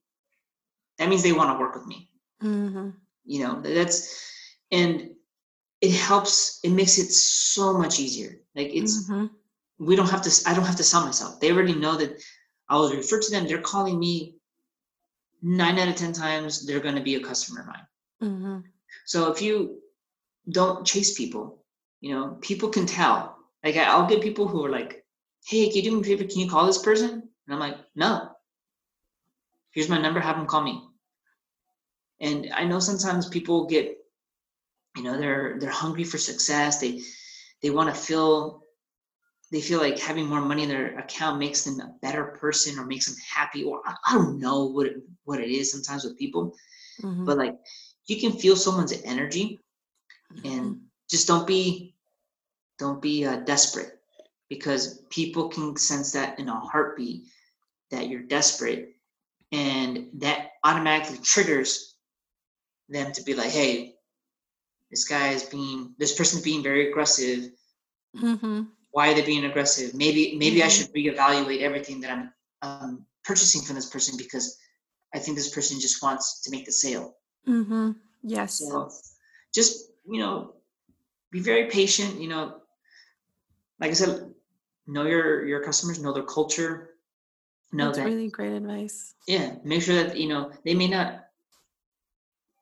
that means they want to work with me. Mm-hmm. You know, that's and it helps. It makes it so much easier. Like it's mm-hmm we don't have to i don't have to sell myself they already know that i was referred to them they're calling me nine out of ten times they're going to be a customer of mine mm-hmm. so if you don't chase people you know people can tell like i'll get people who are like hey can you do me a favor can you call this person and i'm like no. Here's my number have them call me. And i know sometimes people get you know they're they're hungry for success. They they want to feel they feel like having more money in their account makes them a better person or makes them happy. Or I, I don't know what it, what it is sometimes with people mm-hmm. but like you can feel someone's energy mm-hmm. and just don't be don't be uh, desperate because people can sense that in a heartbeat that you're desperate and that automatically triggers them to be like hey this guy is being this person's being very aggressive. Mm-hmm. Why are they being aggressive? Maybe maybe mm-hmm. i should reevaluate everything that i'm um, purchasing from this person because i think this person just wants to make the sale. Mm-hmm. yes. So just you know be very patient you know. Like i said know your your customers know their culture know That's that really great advice. Yeah make sure that you know they may not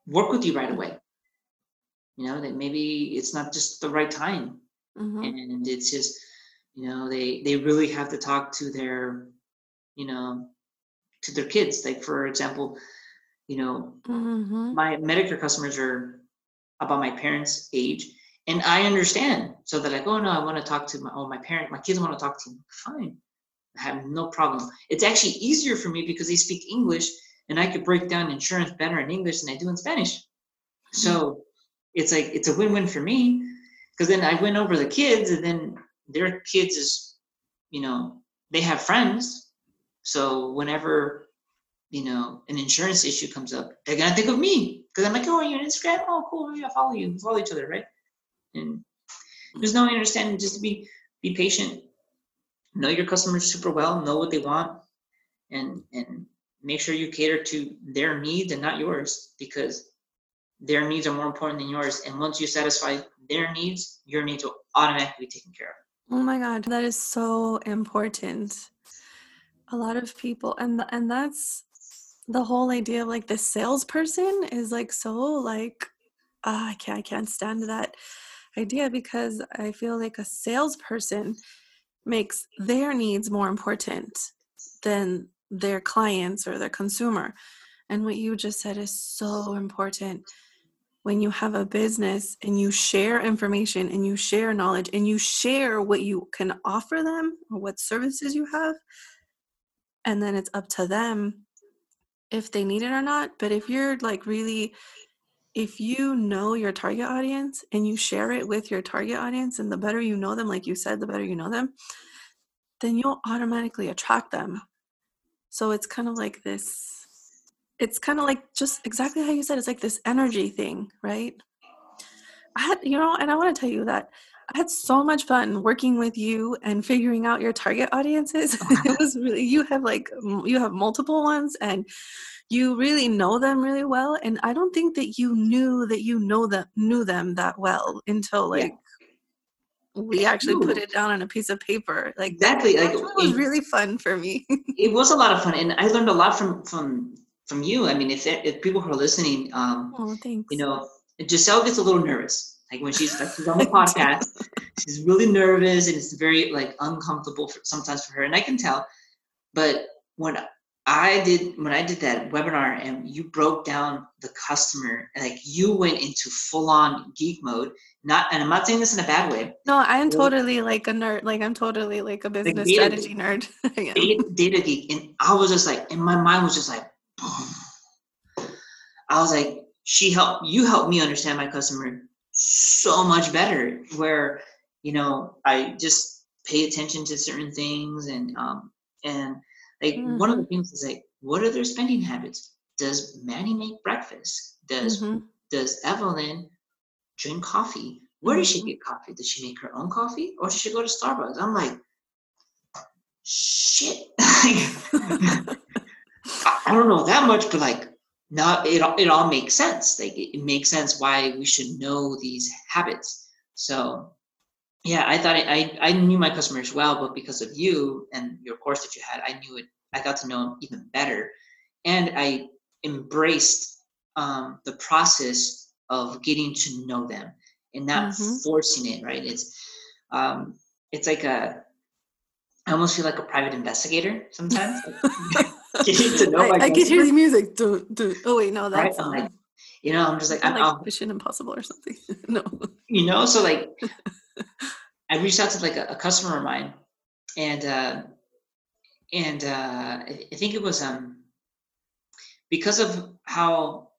work with you right away. You know that maybe it's not just the right time. Mm-hmm. and it's just you know they they really have to talk to their you know to their kids. Like for example you know mm-hmm. my medicare customers are about my parents age and i understand. So they're like oh no i want to talk to my oh my parent my kids want to talk to you. Fine i have no problem it's actually easier for me because they speak english and i could break down insurance better in english than i do in spanish so mm-hmm. it's like it's a win-win for me because then I went over the kids, and then their kids is, you know, they have friends, so whenever you know an insurance issue comes up, they're gonna think of me because I'm like, oh, are you on Instagram? Oh, cool, yeah, follow you, follow each other, right? And there's no understanding. Just to be be patient, know your customers super well, know what they want, and and make sure you cater to their needs and not yours because their needs are more important than yours. And once you satisfy their needs, your needs will automatically be taken care of. Oh my God, that is so important. A lot of people, and and that's the whole idea of like the salesperson is like so like oh, I can't I can't stand that idea because I feel like a salesperson makes their needs more important than their clients or their consumer. And what you just said is so important. When you have a business and you share information and you share knowledge and you share what you can offer them or what services you have, and then it's up to them if they need it or not. But if you're like really, if you know your target audience and you share it with your target audience, and the better you know them, like you said, the better you know them, then you'll automatically attract them. So it's kind of like this it's kind of like just exactly how you said it's like this energy thing, right? I had, you know, and I want to tell you that I had so much fun working with you and figuring out your target audiences. it was really you have like you have multiple ones and you really know them really well and I don't think that you knew that you know them knew them that well until like yeah. we actually Ooh. put it down on a piece of paper. Like exactly, that, like it was really fun for me. it was a lot of fun, and I learned a lot from from from you. I mean, if if people who are listening, um, oh, thanks. You know, Giselle gets a little nervous. Like when she's like she's on the podcast, she's really nervous and it's very like uncomfortable for, sometimes for her, and I can tell. But when I did when I did that webinar and you broke down the customer, like you went into full on geek mode. Not, and I'm not saying this in a bad way. No, I am totally like a nerd. Like I'm totally like a business like data, strategy nerd. data, data geek, and I was just like, and my mind was just like, I was like, she helped you helped me understand my customer so much better where you know i just pay attention to certain things and um and like mm-hmm. one of the mm-hmm. things is like what are their spending habits does manny make breakfast does mm-hmm. does evelyn drink coffee where does she mm-hmm. get coffee does she make her own coffee or does she go to starbucks i'm like shit I don't know that much, but like now it it all makes sense. Like it, it makes sense why we should know these habits. So yeah, I thought it, I I knew my customers well, but because of you and your course that you had, I knew it. I got to know them even better, and I embraced um, the process of getting to know them and not mm-hmm. forcing it. Right? It's um, it's like a I almost feel like a private investigator sometimes. to know I, I can hear the music. Do, do. Oh wait, no, that's right? like, you know, I'm just like, I'm like i Mission Impossible or something. no, you know, so like, I reached out to like a, a customer of mine, and uh, and uh, I think it was um because of how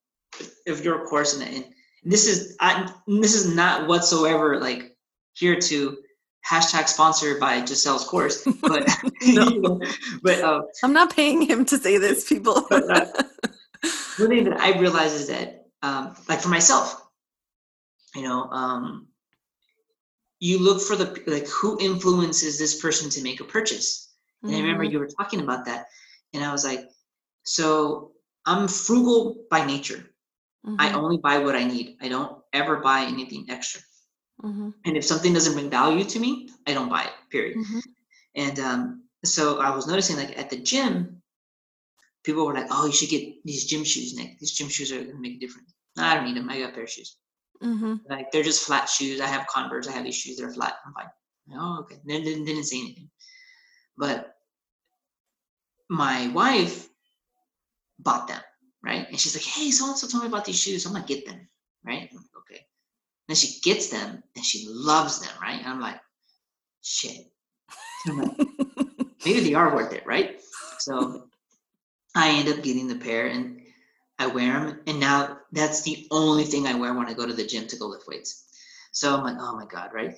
of your course and, and this is I, this is not whatsoever like here to hashtag sponsored by Giselle's course. But no. but uh, I'm not paying him to say this, people. but, uh, one thing that I realize is that, um, like for myself, you know, um, you look for the like who influences this person to make a purchase. And mm-hmm. I remember mm-hmm. you were talking about that, and I was like, so I'm frugal by nature. Mm-hmm. I only buy what I need. I don't ever buy anything extra. Mm-hmm. And if something doesn't bring value to me, I don't buy it, period. Mm-hmm. And um, so I was noticing like at the gym, people were like, oh, you should get these gym shoes, Nick. These gym shoes are going to make a difference. No, I don't need them. I got a pair of shoes. Mm-hmm. Like they're just flat shoes. I have Converse. I have these shoes that are flat. I'm fine. Oh, okay. Then didn't, didn't say anything. But my wife bought them, right? And she's like, hey, so and so told me about these shoes. I'm going to get them, right? okay. Then she gets them and she loves them, right? And I'm like, shit. like, maybe they are worth it, right? So I end up getting the pair and I wear them. And now that's the only thing I wear when I go to the gym to go lift weights. So I'm like, oh my God, right?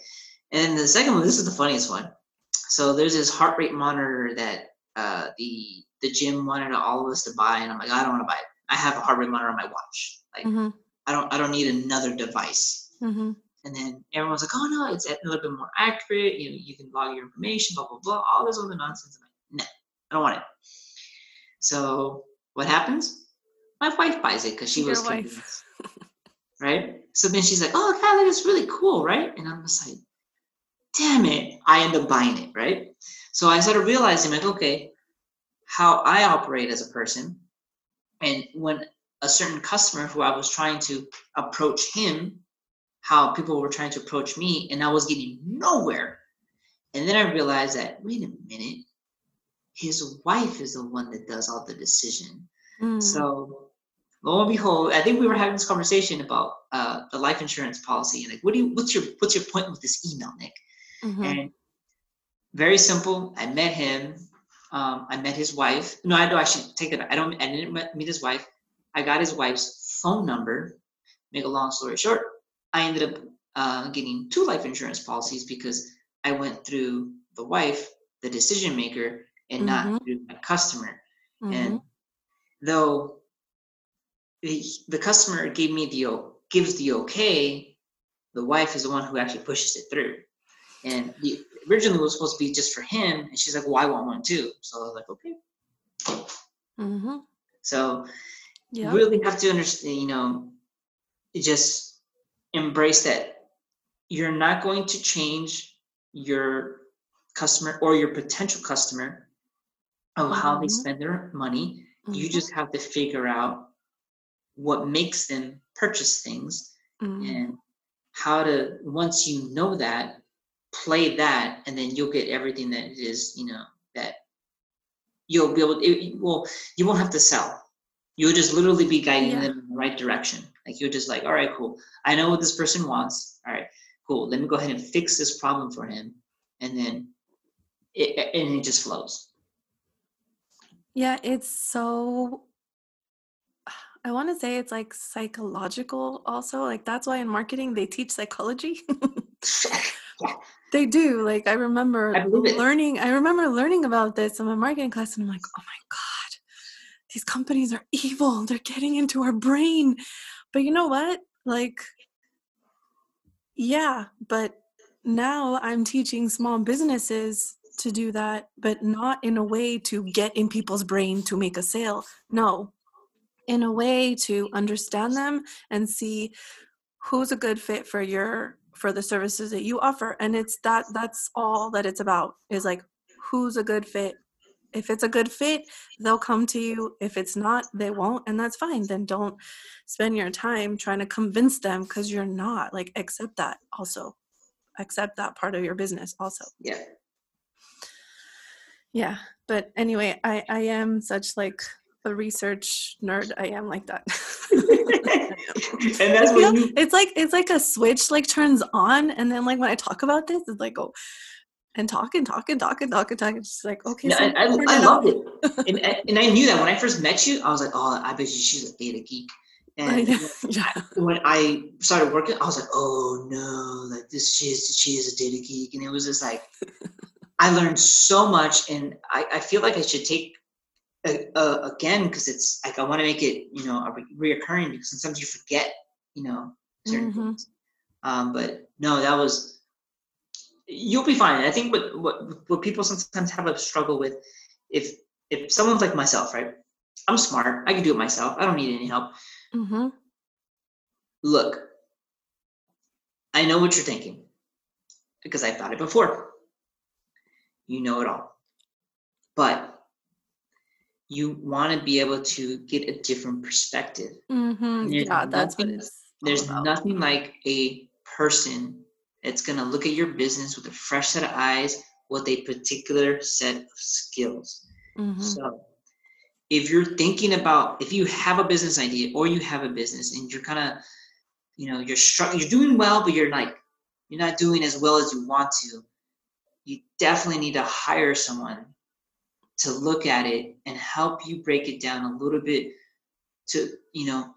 And the second one, this is the funniest one. So there's this heart rate monitor that uh, the the gym wanted all of us to buy, and I'm like, I don't want to buy it. I have a heart rate monitor on my watch. Like, mm-hmm. I don't I don't need another device. Mm-hmm. And then everyone's like, oh no, it's a little bit more accurate. You know, you can log your information, blah, blah, blah, all this other nonsense. I'm like, no, I don't want it. So what happens? My wife buys it because she your was convinced. right? So then she's like, oh, Kylie, that's really cool, right? And I'm just like, damn it, I end up buying it, right? So I started realizing, like, okay, how I operate as a person. And when a certain customer who I was trying to approach him, how people were trying to approach me, and I was getting nowhere. And then I realized that, wait a minute, his wife is the one that does all the decision. Mm. So lo and behold, I think we were having this conversation about uh, the life insurance policy and like, what do you, what's your, what's your point with this email, Nick? Mm-hmm. And very simple. I met him. Um, I met his wife. No, I do. I should take it. I don't. I didn't meet his wife. I got his wife's phone number. Make a long story short, I ended up uh, getting two life insurance policies because I went through the wife, the decision maker, and mm-hmm. not through my customer. Mm-hmm. And though the, the customer gave me the gives the okay, the wife is the one who actually pushes it through. And the, originally was supposed to be just for him, and she's like, "Well, I want one too." So I was like, "Okay." Mm-hmm. So you really have to understand, you know, it just embrace that you're not going to change your customer or your potential customer of mm-hmm. how they mm-hmm. spend their money. Mm-hmm. You just have to figure out what makes them purchase things mm-hmm. and how to once you know that play that and then you'll get everything that it is you know that you'll be able to, well you won't have to sell you'll just literally be guiding yeah. them in the right direction like you're just like all right cool i know what this person wants all right cool let me go ahead and fix this problem for him and then it and it just flows yeah it's so I want to say it's like psychological also. Like that's why in marketing they teach psychology. They do. Like I remember I learning I remember learning about this in my marketing class and I'm like, "Oh my god. These companies are evil. They're getting into our brain." But you know what? Like yeah, but now I'm teaching small businesses to do that, but not in a way to get in people's brain to make a sale. No, in a way to understand them and see who's a good fit for your for the services that you offer and it's that that's all that it's about is like who's a good fit if it's a good fit they'll come to you. If it's not they won't and that's fine. Then don't spend your time trying to convince them because you're not. Like accept that also. Accept that part of your business also. Yeah. Yeah but anyway i i am such like a research nerd. I am like that. And that's what you it's like it's like a switch like turns on and then like when i talk about this it's like oh and talk and talk and talk and talk and talk. It's like, okay. Yeah, so I, I, I loved it. and, and I knew that when I first met you, I was like, oh, I bet you she's a data geek. And yeah. when I started working, I was like, oh no, like this, she is, she is a data geek. And it was just like, I learned so much. And I, I feel like I should take uh, again because it's like I want to make it you know a re- reoccurring because sometimes you forget you know certain mm-hmm. things. Um, but no, that was you'll be fine. I think what what what people sometimes have a struggle with if if someone's like myself, right? I'm smart. I can do it myself. I don't need any help. Mm-hmm. Look, I know what you're thinking because I've thought it before. You know it all. But you want to be able to get a different perspective. Mm-hmm. Yeah, that's nothing, what it's. There's about. nothing like a person that's going to look at your business with a fresh set of eyes with a particular set of skills. Mm-hmm. So, if you're thinking about if you have a business idea or you have a business and you're kind of, you know, you're struggling, you're doing well, but you're like, you're not doing as well as you want to. You definitely need to hire someone to look at it and help you break it down a little bit to you know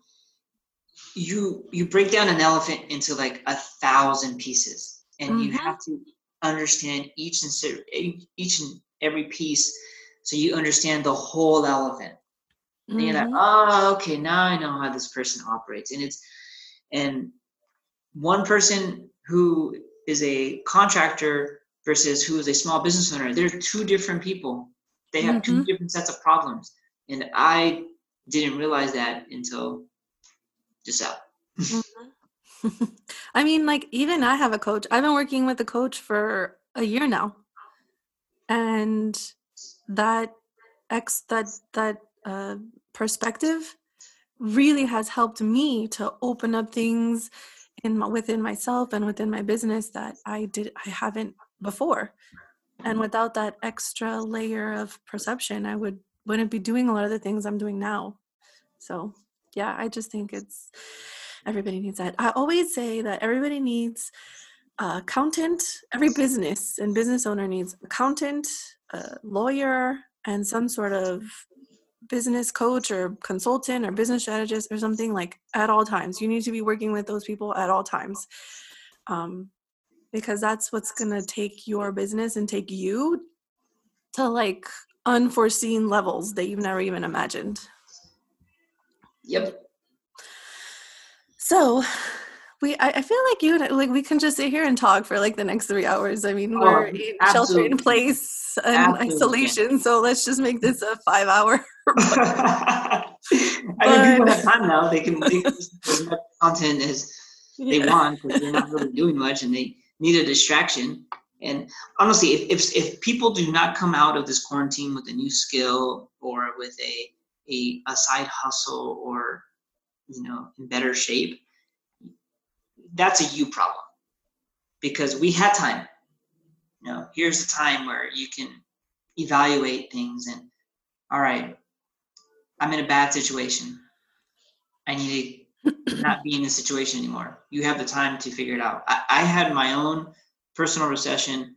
you you break down an elephant into like a thousand pieces and mm-hmm. you have to understand each and each and every piece so you understand the whole elephant and mm-hmm. you're like mm-hmm. oh okay now i know how this person operates and it's and one person who is a contractor versus who is a small business owner they're two different people they have mm-hmm. two different sets of problems. And I didn't realize that until just out. mm-hmm. I mean, like, even I have a coach. I've been working with a coach for a year now. And that ex that that uh perspective really has helped me to open up things in my, within myself and within my business that I did I haven't before. And without that extra layer of perception, I would wouldn't be doing a lot of the things I'm doing now. So, yeah, I just think it's everybody needs that. I always say that everybody needs accountant, every business and business owner needs accountant, a lawyer, and some sort of business coach or consultant or business strategist or something like at all times. You need to be working with those people at all times. Um, because that's what's going to take your business and take you to like unforeseen levels that you've never even imagined. Yep. So, we I, I feel like you and I, like we can just sit here and talk for like the next three hours. I mean, we're oh, in shelter in place and absolutely. isolation, so let's just make this a five hour. I mean, people have time now; they can make as much content as they yeah. want because they're not really doing much and they need a distraction. And honestly, if, if if people do not come out of this quarantine with a new skill or with a a, a side hustle or you know in better shape that's a you problem because we had time. You know, here's a time where you can evaluate things and, all right, I'm in a bad situation. I need to not be in this situation anymore. You have the time to figure it out. I, I had my own personal recession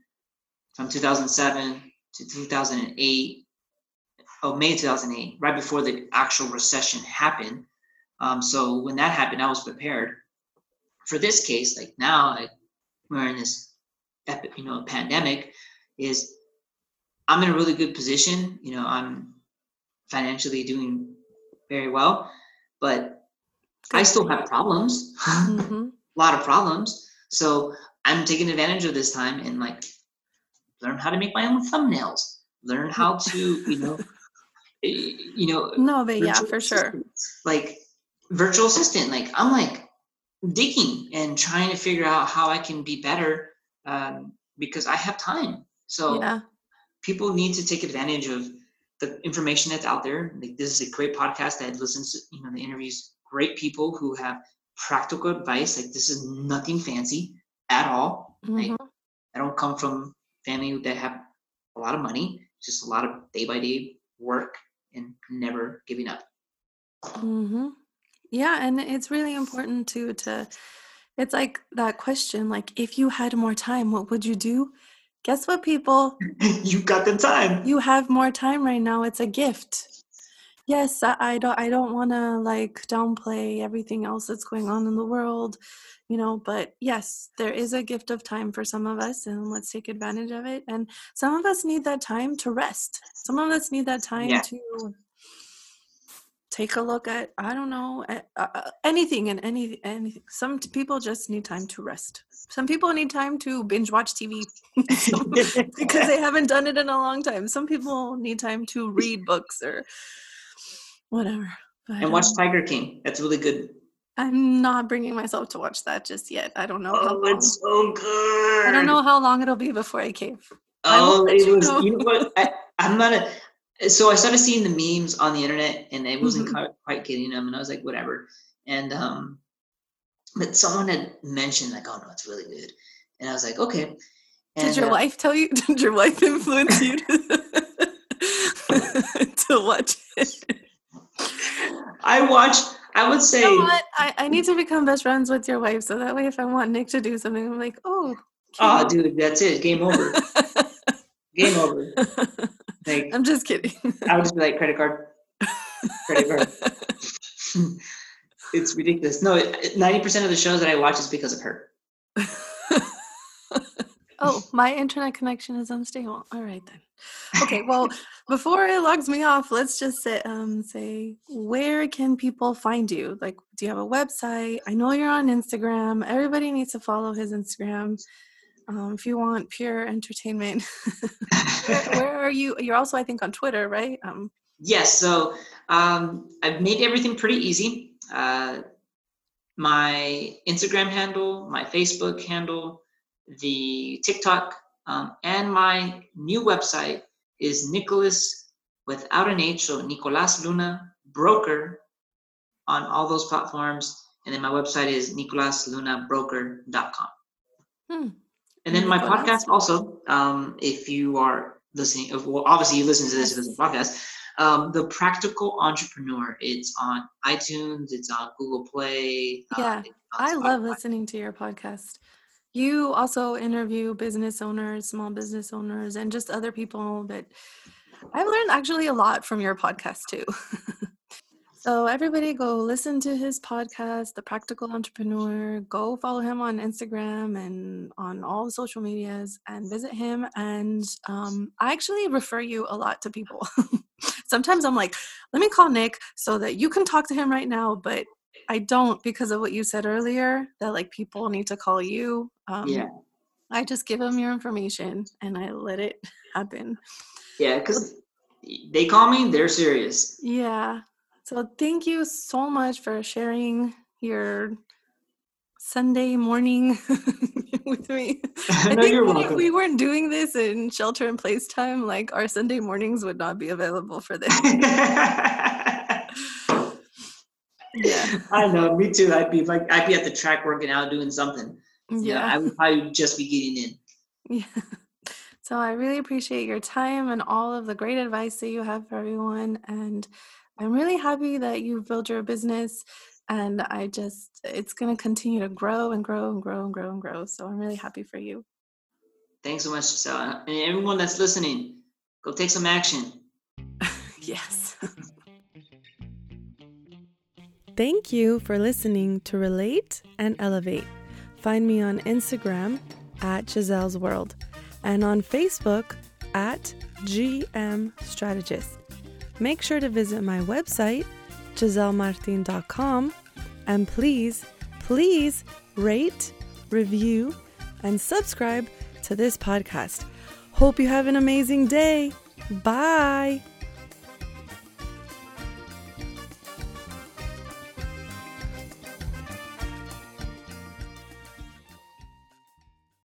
from 2007 to 2008 oh may 2008 right before the actual recession happened um, so when that happened i was prepared for this case, like now, like we're in this, epic, you know, pandemic, is I'm in a really good position. You know, I'm financially doing very well, but I still have problems, mm-hmm. a lot of problems. So I'm taking advantage of this time and like learn how to make my own thumbnails, learn how to, you know, you know. No, but yeah, for sure. Like virtual assistant, like I'm like digging and trying to figure out how I can be better um, because I have time. So yeah. people need to take advantage of the information that's out there. Like this is a great podcast that listens to you know the interviews great people who have practical advice. Like this is nothing fancy at all. Mm-hmm. Like, I don't come from family that have a lot of money. Just a lot of day by day work and never giving up. Mm-hmm. Yeah, and it's really important too to it's like that question like if you had more time, what would you do? Guess what people? you got the time. You have more time right now. It's a gift. Yes, I, I don't I don't want to like downplay everything else that's going on in the world, you know, but yes, there is a gift of time for some of us and let's take advantage of it. And some of us need that time to rest. Some of us need that time yeah. to take a look at i don't know at, uh, uh, anything and any anything some people just need time to rest some people need time to binge watch tv because they haven't done it in a long time some people need time to read books or whatever and watch um, tiger king that's really good i'm not bringing myself to watch that just yet i don't know oh, how long. it's so good i don't know how long it'll be before i cave oh it was know. you know what I, i'm not a so I started seeing the memes on the internet, and I wasn't mm-hmm. quite getting them, and I was like, whatever. And um, but someone had mentioned like, oh no, it's really good, and I was like, okay. And, did your uh, wife tell you? Did your wife influence you to, to watch it? I watched. I would say. You know what? I, I need to become best friends with your wife, so that way, if I want Nick to do something, I'm like, oh. Oh, dude, that's it. Game over. Game over. Like, I'm just kidding. I would just be like credit card, credit card. it's ridiculous. No, ninety percent of the shows that I watch is because of her. Oh, my internet connection is unstable. All right then. Okay, well, before it logs me off, let's just say, um, say where can people find you? Like, do you have a website? I know you're on Instagram. Everybody needs to follow his Instagram um, if you want pure entertainment where, where, are you you're also i think on twitter right um, yes so um, i've made everything pretty easy uh, my instagram handle my facebook handle the tiktok um, and my new website is nicholas without an h so nicolas luna broker on all those platforms. And then my website is nicolaslunabroker.com. Hmm. And then my Nicolas. podcast also, um, if you are listening, well, obviously you listen to this it's a podcast, um, The Practical Entrepreneur. It's on iTunes, it's on Google Play. uh, Yeah, it's on I love listening to your podcast. You also interview business owners, small business owners, and just other people that I've learned actually a lot from your podcast too. so, everybody go listen to his podcast, The Practical Entrepreneur. Go follow him on Instagram and on all the social medias and visit him. And um, I actually refer you a lot to people. Sometimes I'm like, let me call Nick so that you can talk to him right now. But I don't because of what you said earlier that like people need to call you. Um, Yeah, I just give them your information and I let it happen. yeah, because they call me, they're serious. Yeah. So thank you so much for sharing your Sunday morning with me. I no, think we weren't doing this in shelter in place time, like our Sunday mornings would not be available for this. yeah. I know, me too. I'd be like, I'd be at the track working out, doing something. Yeah, I would probably just be getting in. Yeah. So I really appreciate your time and all of the great advice that you have for everyone. And I'm really happy that you've built your business. And I just, it's going to continue to grow and grow and grow and grow and grow. So I'm really happy for you. Thanks so much, Giselle. And everyone that's listening, go take some action. Yes. Thank you for listening to Relate and Elevate. Find me on Instagram at Giselle's World and on Facebook at GM Strategist. Make sure to visit my website, gisellemartin.com, and please, please rate, review, and subscribe to this podcast. Hope you have an amazing day. Bye.